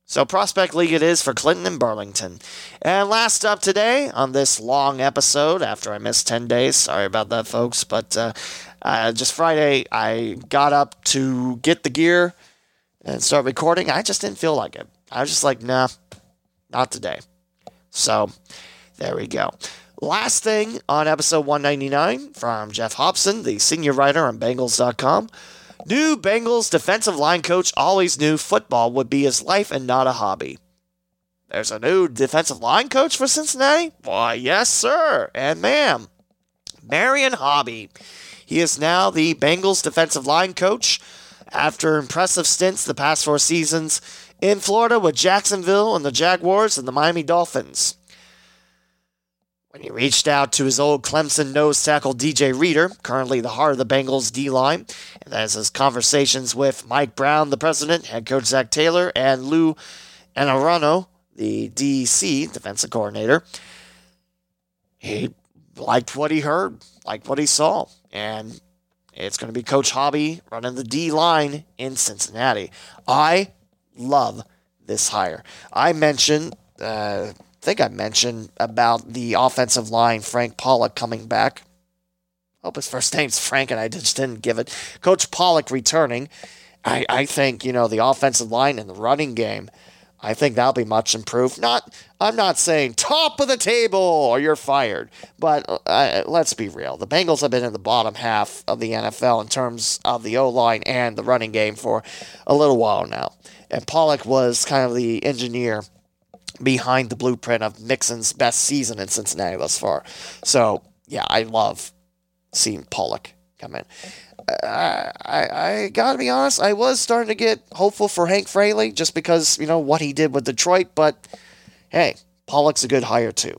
Speaker 2: So Prospect League it is for Clinton and Burlington. And last up today on this long episode, after I missed 10 days, sorry about that, folks, but uh, uh, just Friday, I got up to get the gear and start recording. I just didn't feel like it. I was just like, nah, not today. So there we go. Last thing on episode 199 from Geoff Hobson, the senior writer on Bengals.com. New Bengals defensive line coach always knew football would be his life and not a hobby. there's a new defensive line coach for Cincinnati? Why, yes, sir, and ma'am. Marion Hobby. He is now the Bengals defensive line coach after impressive stints the past four seasons in Florida with Jacksonville and the Jaguars and the Miami Dolphins. When he reached out to his old Clemson nose tackle DJ Reader, currently the heart of the Bengals D line, and as his conversations with Mike Brown, the president, head coach Zac Taylor, and Lou Anarumo, the DC defensive coordinator, he liked what he heard, liked what he saw, and it's going to be Coach Hobby running the D line in Cincinnati. I love this hire. I mentioned, uh, think I mentioned about the offensive line, Frank Pollack coming back. I hope his first name's Frank and I just didn't give it. Coach Pollack returning. I, I think, you know, the offensive line and the running game I think that'll be much improved. Not, I'm not saying top of the table or you're fired, but uh, let's be real. The Bengals have been in the bottom half of the NFL in terms of the O line and the running game for a little while now. And Pollack was kind of the engineer behind the blueprint of Mixon's best season in Cincinnati thus far. So, yeah, I love seeing Pollack come in. I, I gotta be honest, I was starting to get hopeful for Hank Fraley just because, you know, what he did with Detroit, but hey, Pollack's a good hire too.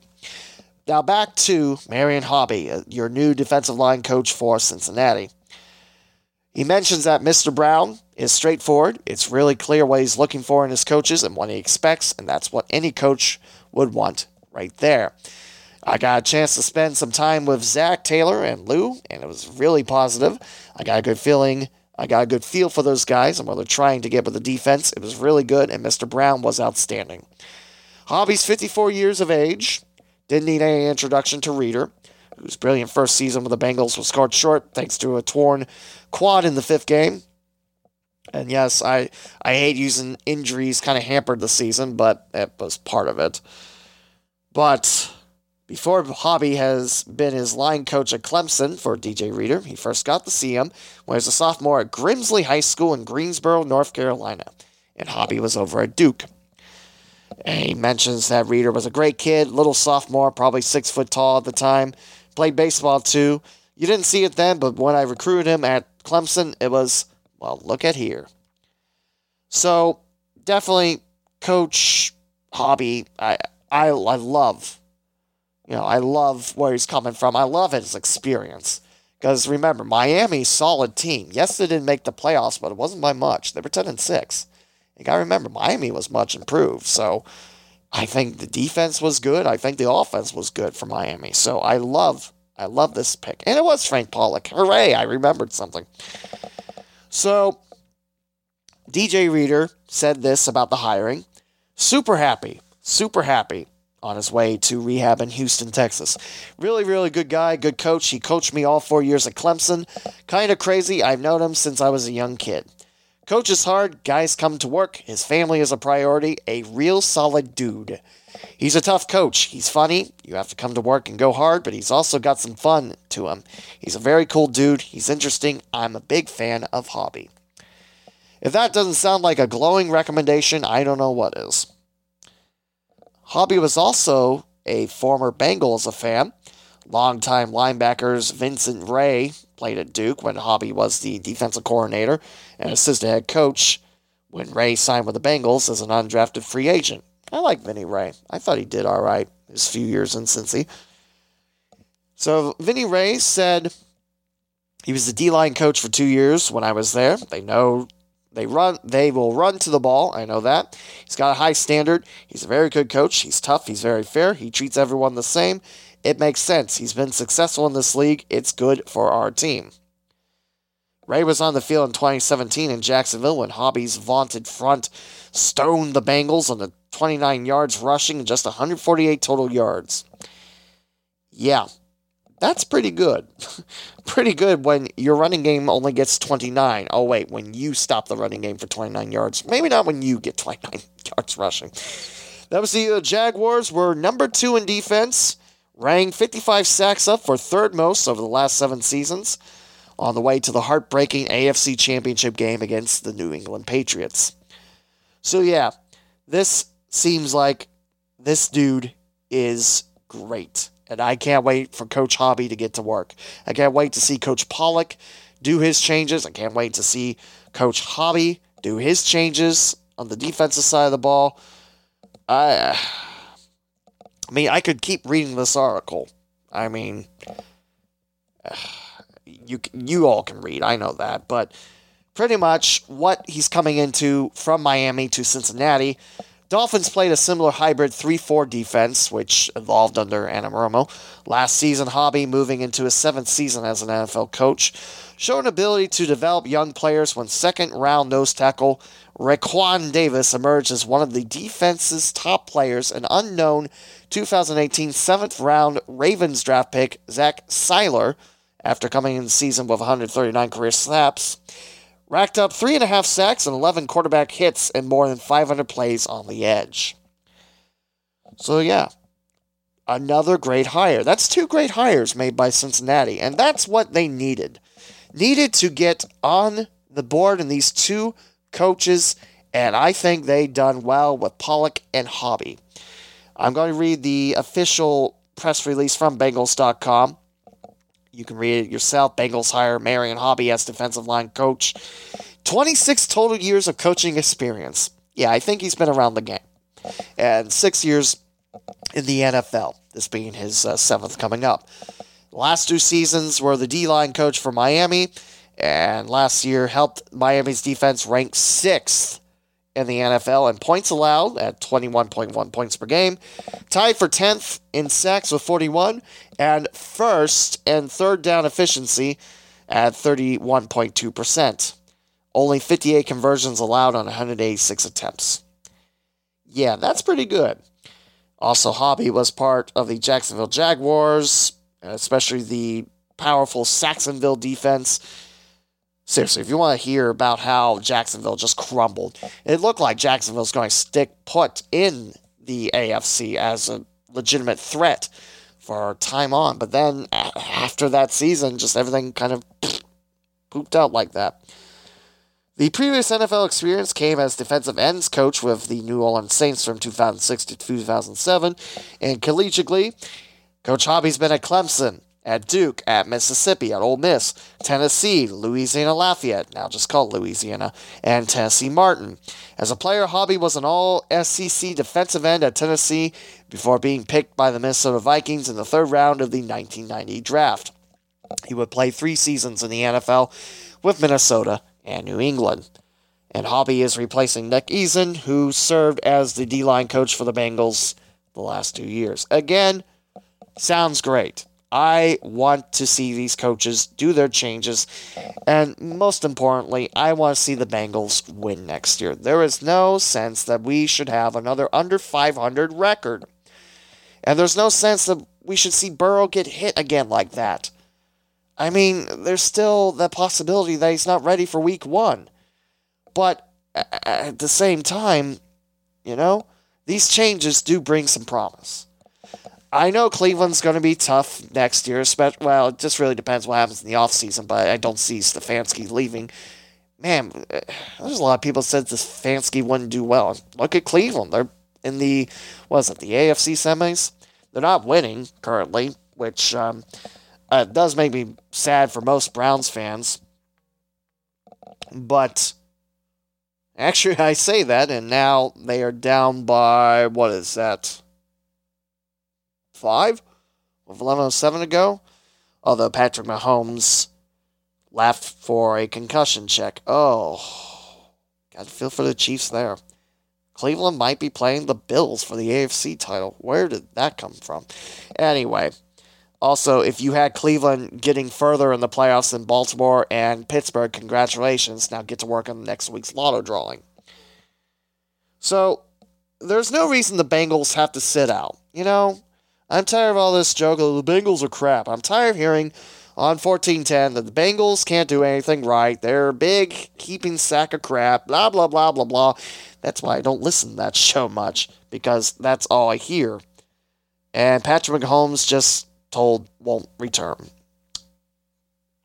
Speaker 2: Now back to Marion Hobby, uh, your new defensive line coach for Cincinnati. He mentions that Mr. Brown is straightforward. It's really clear what he's looking for in his coaches and what he expects, and that's what any coach would want right there. I got a chance to spend some time with Zac Taylor and Lou, and it was really positive. I got a good feeling. I got a good feel for those guys and what they're trying to get with the defense. It was really good, and Mr. Brown was outstanding. Hobby's 54 years of age. Didn't need any introduction to Reader, whose brilliant first season with the Bengals was scored short thanks to a torn quad in the fifth game. And yes, I, I hate using injuries kind of hampered the season, but it was part of it. But before Hobby has been his line coach at Clemson for DJ Reader, he first got to see him when he was a sophomore at Grimsley High School in Greensboro, North Carolina, and Hobby was over at Duke. And he mentions that Reader was a great kid, little sophomore, probably six foot tall at the time, played baseball too. You didn't see it then, but when I recruited him at Clemson, it was, well, look at here. So definitely, Coach Hobby, I I, I love you know, I love where he's coming from. I love his experience. Because remember, Miami, solid team. Yes, they didn't make the playoffs, but it wasn't by much. They were 10 and 6. You got to remember, Miami was much improved. So I think the defense was good. I think the offense was good for Miami. So I love, I love this pick. And it was Frank Pollack. Hooray, I remembered something. So DJ Reader said this about the hiring. Super happy. Super happy on his way to rehab in Houston, Texas. Really, really good guy, good coach. He coached me all four years at Clemson. Kind of crazy. I've known him since I was a young kid. Coach is hard, guys come to work, his family is a priority, a real solid dude. He's a tough coach. He's funny. You have to come to work and go hard, but he's also got some fun to him. He's a very cool dude. He's interesting. I'm a big fan of Hobby. If that doesn't sound like a glowing recommendation, I don't know what is. Hobby was also a former Bengals fan. Longtime linebackers Vincent Rey played at Duke when Hobby was the defensive coordinator and assistant head coach when Rey signed with the Bengals as an undrafted free agent. I like Vinny Rey. I thought he did all right his few years in Cincy. So Vinny Rey said he was the D line coach for two years when I was there. They know they run. They will run to the ball. I know that. He's got a high standard. He's a very good coach. He's tough. He's very fair. He treats everyone the same. It makes sense. He's been successful in this league. It's good for our team. Rey was on the field in 2017 in Jacksonville when Hobby's vaunted front stoned the Bengals on the 29 yards rushing and just 148 total yards. Yeah, that's pretty good. pretty good when your running game only gets 29. Oh, wait, when you stop the running game for 29 yards. Maybe not when you get 29 yards rushing. That was the uh, Jaguars were number two in defense, rang 55 sacks up for third most over the last seven seasons, on the way to the heartbreaking AFC Championship game against the New England Patriots. So, yeah, this seems like this dude is great. And I can't wait for Coach Hobby to get to work. I can't wait to see Coach Pollack do his changes. I can't wait to see Coach Hobby do his changes on the defensive side of the ball. I, I mean, I could keep reading this article. I mean, you you all can read. I know that, but pretty much what he's coming into from Miami to Cincinnati. Dolphins played a similar hybrid 3 4 defense, which evolved under Anarumo. Last season, Hobby, moving into his seventh season as an NFL coach, showed an ability to develop young players when second round nose tackle Raekwon Davis emerged as one of the defense's top players, an unknown 2018 seventh round Ravens draft pick, Zach Sieler, after coming in the season with 139 career snaps racked up three and a half sacks and 11 quarterback hits and more than 500 plays on the edge. So, yeah, another great hire. That's two great hires made by Cincinnati, and that's what they needed. Needed to get on the board in these two coaches, and I think they done well with Pollack and Hobby. I'm going to read the official press release from Bengals.com. You can read it yourself. Bengals hire Marion Hobby as defensive line coach. 26 total years of coaching experience. Yeah, I think he's been around the game. And six years in the NFL, this being his uh, seventh coming up. last two seasons were the D line coach for Miami, and last year helped Miami's defense rank sixth in the NFL in points allowed at 21.1 points per game, tied for 10th in sacks with 41, and first and third down efficiency at 31.2%. Only 58 conversions allowed on 186 attempts. Yeah, that's pretty good. Also, Hobby was part of the Jacksonville Jaguars, especially the powerful Sacksonville defense Seriously, if you want to hear about how Jacksonville just crumbled, it looked like Jacksonville's going to stick put in the AFC as a legitimate threat for time on. But then after that season, just everything kind of pooped out like that. The previous NFL experience came as defensive ends coach with the New Orleans Saints from 2006 to 2007, and collegiately, Coach Hobby's been at Clemson, at Duke, at Mississippi, at Ole Miss, Tennessee, Louisiana Lafayette, now just called Louisiana, and Tennessee Martin. As a player, Hobby was an all SEC defensive end at Tennessee before being picked by the Minnesota Vikings in the third round of the 1990 draft. He would play three seasons in the NFL with Minnesota and New England. And Hobby is replacing Nick Eason, who served as the D line coach for the Bengals the last two years. Again, sounds great. I want to see these coaches do their changes. And most importantly, I want to see the Bengals win next year. There is no sense that we should have another under 500 record. And there's no sense that we should see Burrow get hit again like that. I mean, there's still the possibility that he's not ready for week one. But at the same time, you know, these changes do bring some promise. I know Cleveland's going to be tough next year. Well, it just really depends what happens in the offseason, but I don't see Stefanski leaving. Man, uh, there's a lot of people said Stefanski wouldn't do well. Look at Cleveland. They're in the, what is it, the AFC semis? They're not winning currently, which um, uh, does make me sad for most Browns fans. But actually, I say that, and now they are down by, what is that? Five with 11.07 to go. Although Patrick Mahomes left for a concussion check. Oh, got to feel for the Chiefs there. Cleveland might be playing the Bills for the AFC title. Where did that come from? Anyway, also, if you had Cleveland getting further in the playoffs than Baltimore and Pittsburgh, congratulations. Now get to work on next week's lotto drawing. So, there's no reason the Bengals have to sit out. You know, I'm tired of all this joke of the Bengals are crap. I'm tired of hearing on 1410 that the Bengals can't do anything right. They're a big heaping sack of crap, blah, blah, blah, blah, blah. That's why I don't listen to that show much, because that's all I hear. And Patrick Mahomes just told won't return.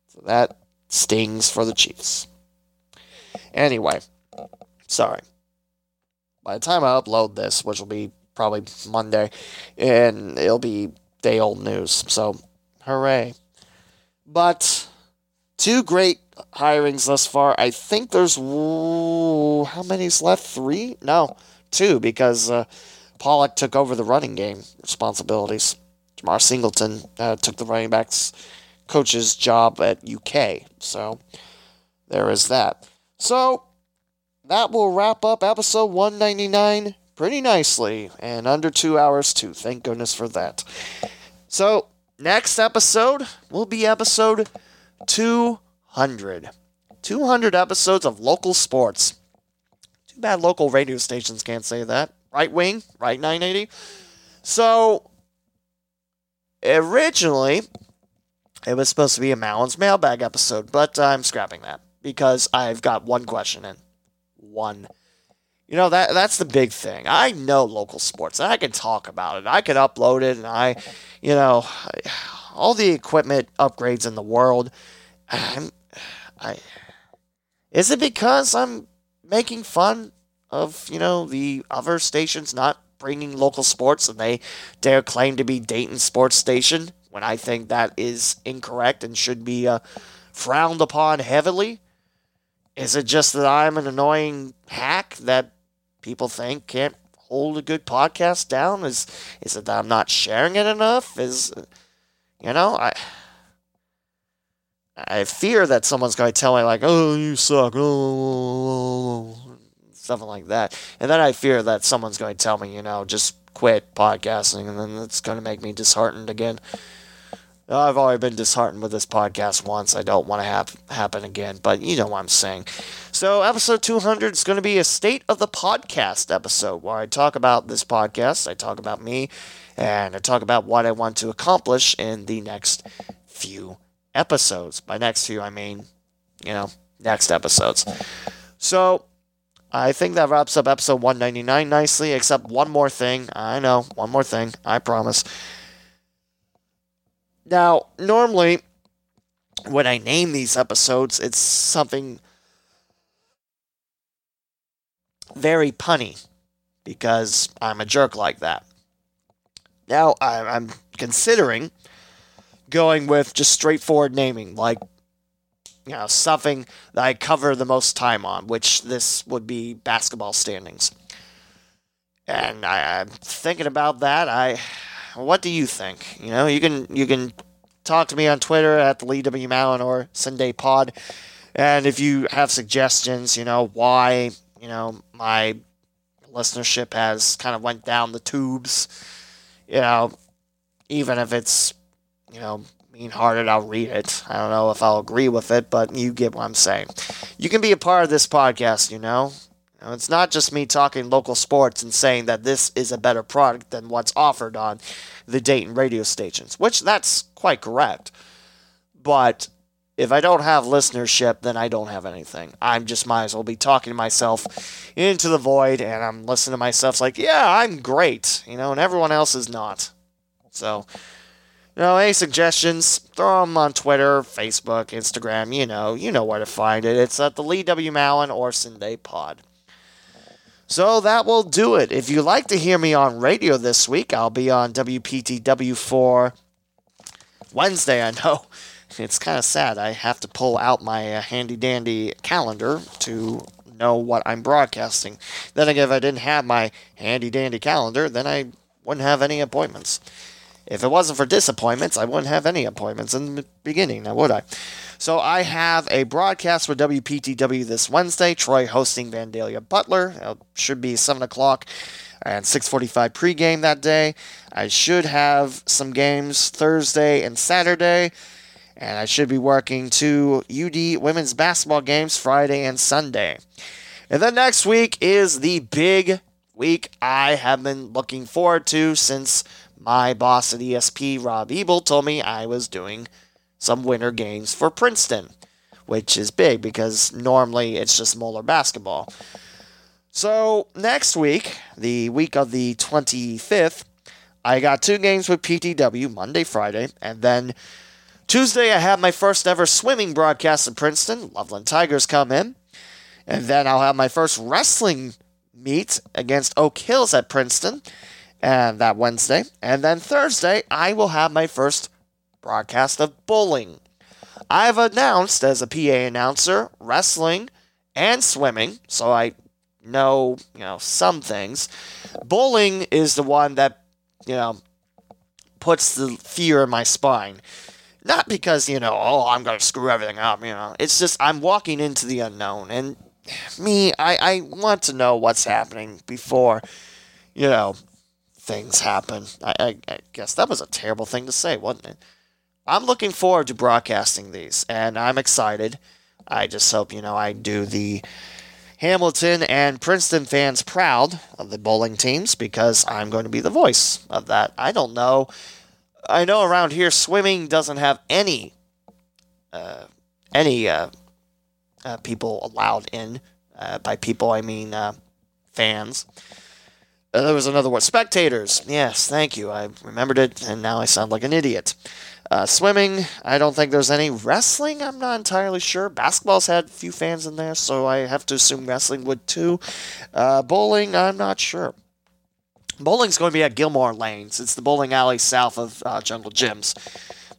Speaker 2: So that stings for the Chiefs. Anyway, sorry. By the time I upload this, which will be probably Monday, and it'll be day old news. So, hooray! But two great hirings thus far. I think there's how many's left? Three? No, two because uh, Pollack took over the running game responsibilities. Jemal Singleton uh, took the running backs coach's job at UK. So there is that. So that will wrap up episode 199 pretty nicely and under two hours too. Thank goodness for that. So next episode will be episode 200. 200 episodes of local sports. Too bad local radio stations can't say that. Right wing, right 980. So originally it was supposed to be a Mallin's mailbag episode, but I'm scrapping that because I've got one question in. One. You know that that's the big thing. I know local sports. And I can talk about it. I can upload it, and I, you know, all the equipment upgrades in the world. I'm, I. Is it because I'm making fun of you know the other stations not bringing local sports and they dare claim to be Dayton Sports Station when I think that is incorrect and should be uh, frowned upon heavily? Is it just that I'm an annoying hack that people think can't hold a good podcast down? Is is it that I'm not sharing it enough? Is you know I. I fear that someone's going to tell me like, "Oh, you suck," oh, something like that, and then I fear that someone's going to tell me, you know, just quit podcasting, and then it's going to make me disheartened again. I've already been disheartened with this podcast once. I don't want to have happen again, but you know what I'm saying. So, episode 200 is going to be a state of the podcast episode where I talk about this podcast, I talk about me, and I talk about what I want to accomplish in the next few episodes. By next few, I mean, you know, next episodes. So, I think that wraps up episode 199 nicely, except one more thing. I know, one more thing, I promise. Now, normally, when I name these episodes, it's something very punny because I'm a jerk like that. Now, I'm considering going with just straightforward naming, like, you know, something that I cover the most time on, which this would be basketball standings. And I, I'm thinking about that. I what do you think? You know, you can you can talk to me on Twitter at the Lee W Mowen or CinDay Pod, and if you have suggestions, you know why you know my listenership has kind of went down the tubes, you know, even if it's you know mean-hearted, I'll read it. I don't know if I'll agree with it, but you get what I'm saying. You can be a part of this podcast, you know. Now, it's not just me talking local sports and saying that this is a better product than what's offered on the Dayton radio stations, which that's quite correct. But if I don't have listenership, then I don't have anything. I'm just might as well be talking to myself into the void, and I'm listening to myself like, yeah, I'm great, you know, and everyone else is not. So, you know, any suggestions, throw them on Twitter, Facebook, Instagram, you know, you know where to find it. It's at the Lee W. Mowen or CinDay Pod. So that will do it. If you'd like to hear me on radio this week, I'll be on WPTW for Wednesday. I know it's kind of sad. I have to pull out my uh, handy dandy calendar to know what I'm broadcasting. Then again, if I didn't have my handy dandy calendar, then I wouldn't have any appointments. If it wasn't for disappointments, I wouldn't have any appointments in the beginning, now would I? So I have a broadcast for WPTW this Wednesday. Troy hosting Vandalia Butler. It should be seven o'clock and 6:45 pregame that day. I should have some games Thursday and Saturday, and I should be working two UD women's basketball games Friday and Sunday. And then next week is the big week I have been looking forward to since my boss at ESP, Rob Ebel, told me I was doing some winter games for Princeton, which is big because normally it's just Moeller basketball. So next week, the week of the 25th, I got two games with PTW, Monday, Friday, and then Tuesday I have my first ever swimming broadcast in Princeton. Loveland Tigers come in. And then I'll have my first wrestling meet against Oak Hills at Princeton. and that Wednesday. And then Thursday, I will have my first broadcast of bowling. I've announced as a PA announcer wrestling and swimming, so I know, you know, some things. Bowling is the one that, you know, puts the fear in my spine. Not because, you know, oh, I'm going to screw everything up, you know. It's just I'm walking into the unknown. And me, I, I want to know what's happening before, you know, things happen. I, I, I guess that was a terrible thing to say, wasn't it? I'm looking forward to broadcasting these, and I'm excited. I just hope, you know, I do the Hamilton and Princeton fans proud of the bowling teams because I'm going to be the voice of that. I don't know. I know around here swimming doesn't have any uh, any uh, uh, people allowed in. Uh, by people, I mean uh, fans. Uh, there was another word. Spectators. Yes, thank you. I remembered it, and now I sound like an idiot. Uh, swimming, I don't think there's any. Wrestling, I'm not entirely sure. Basketball's had a few fans in there, so I have to assume wrestling would too. Uh, bowling, I'm not sure. Bowling's going to be at Gilmore Lanes. It's the bowling alley south of uh, Jungle Jim's,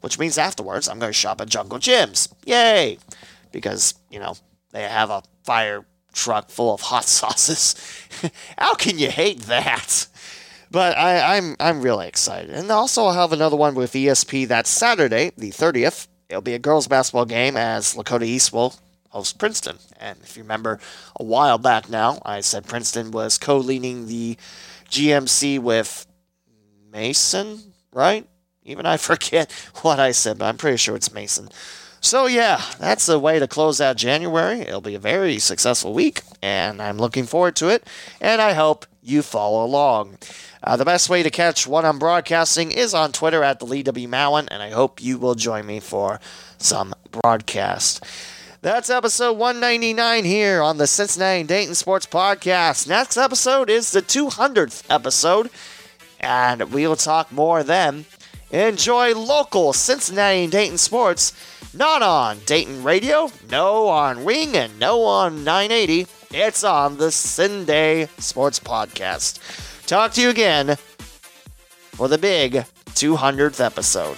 Speaker 2: which means afterwards I'm going to shop at Jungle Jim's. Yay! Because, you know, they have a fire truck full of hot sauces. How can you hate that? But I, am I'm, I'm really excited. And also I'll have another one with ESP that Saturday, the 30th. It'll be a girls basketball game as Lakota East will host Princeton. And if you remember a while back now, I said Princeton was co-leading the GMC with Mason, right? Even I forget what I said, but I'm pretty sure it's Mason. So yeah, that's the way to close out January. It'll be a very successful week, and I'm looking forward to it. And I hope you follow along. Uh, the best way to catch what I'm broadcasting is on Twitter at the Lee W. Mowen, and I hope you will join me for some broadcast. That's episode 199 here on the Cincinnati Dayton Sports Podcast. Next episode is the 200th episode, and we will talk more then. Enjoy local Cincinnati and Dayton sports, not on Dayton Radio, no on WING, and no on 980. It's on the CinDay Sports Podcast. Talk to you again for the big 200th episode.